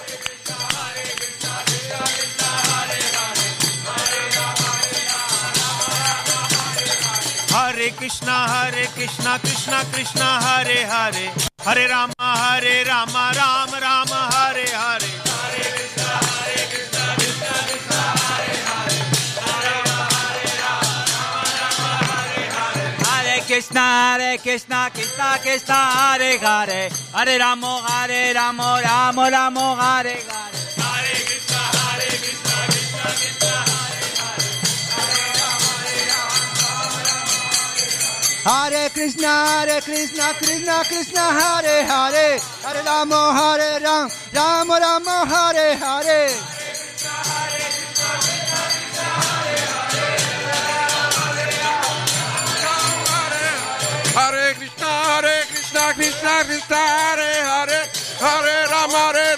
Hare Krishna, Hare Krishna, Krishna Krishna, Hare Hare, Hare Rama, Hare Rama, Rama Rama, Hare Hare. Hare Krishna, Hare Krishna, Krishna Krishna, Hare Hare, Hare Ramo, Hare Ramo, Ramo Ramo, Hare Hare. Hare Krishna, Hare Krishna, Krishna Krishna, Hare Hare, Hare Rama, Hare Ram, Rama Rama, Hare Hare. Hare Krishna, Hare Krishna, Krishna Krishna, Hare Hare, Hare Rama, Hare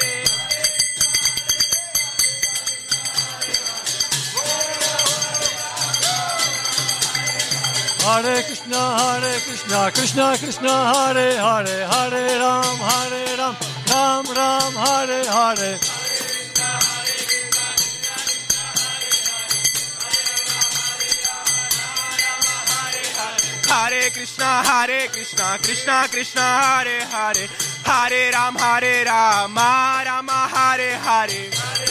Hare Krishna, Hare Krishna, Krishna Krishna, Hare Hare, Hare Ram, Hare Ram, Ram Ram, Hare Hare. Hare Krishna, Hare Krishna, Krishna Krishna, Hare Hare, Hare Ram, Hare Rama, Rama Hare Hare. Hare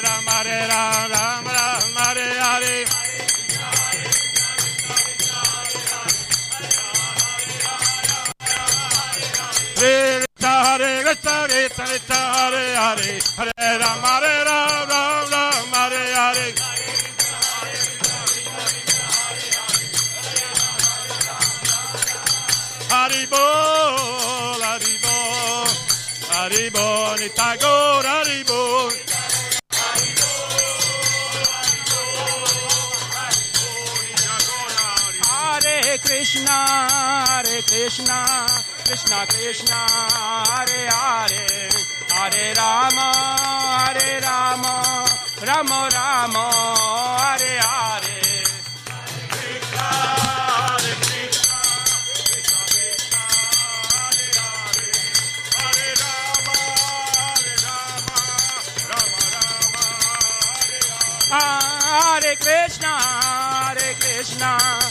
Ram, Hare Ram, Ram Ram, Hare Hare. Hare Krishna, Hare Krishna, Krishna Krishna, Hare Hare, Hare Ram, Hare Ram, Ram Ram, Hare Hare. Haribol, Haribol, Haribol, Nitagor, Haribol. Hare Krishna, Hare Krishna, Krishna, Hare Krishna, Krishna Krishna, Hare Hare, Hare Rama, Hare Rama, Rama Rama, Hare Hare. Hare Krishna, Hare Krishna,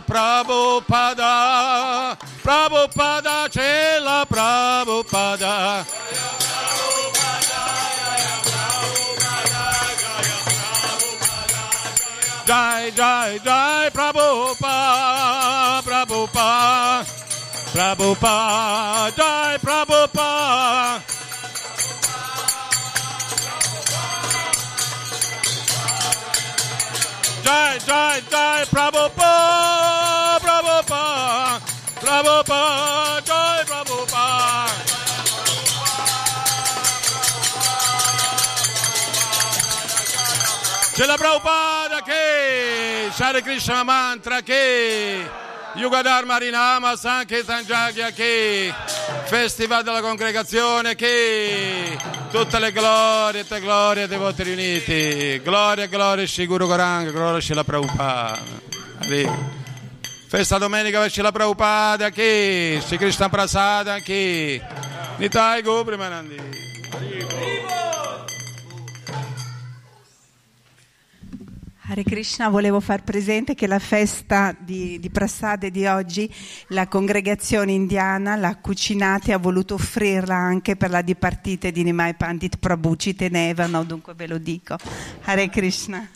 Prabhupada, Prabhupada, Srila Prabhupada. Jai, Jai, Jai, Prabhupada, Prabhupada, Prabhupada, Jai, Prabhupada. Jai, Jai, Jai, Prabhupada, C'è la Prabhupada che Share Krishna Mantra che Yuga Dharma Harinama Sankirtan Jagya che Festival della Congregazione che tutte le glorie, le glorie dei voti riuniti. Gloria, gloria, Shri Guru Goranga, gloria Shri Prabhupada. Arriva. Festa domenica per Shri Prabhupada che Shri Krishna Prasada che Nitai Gopri Manandi. Hare Krishna, volevo far presente che la festa di, di Prasade di oggi, la congregazione indiana l'ha cucinata e ha voluto offrirla anche per la dipartita di Nimai Pandit Prabhu, ci tenevano, dunque ve lo dico. Hare Krishna.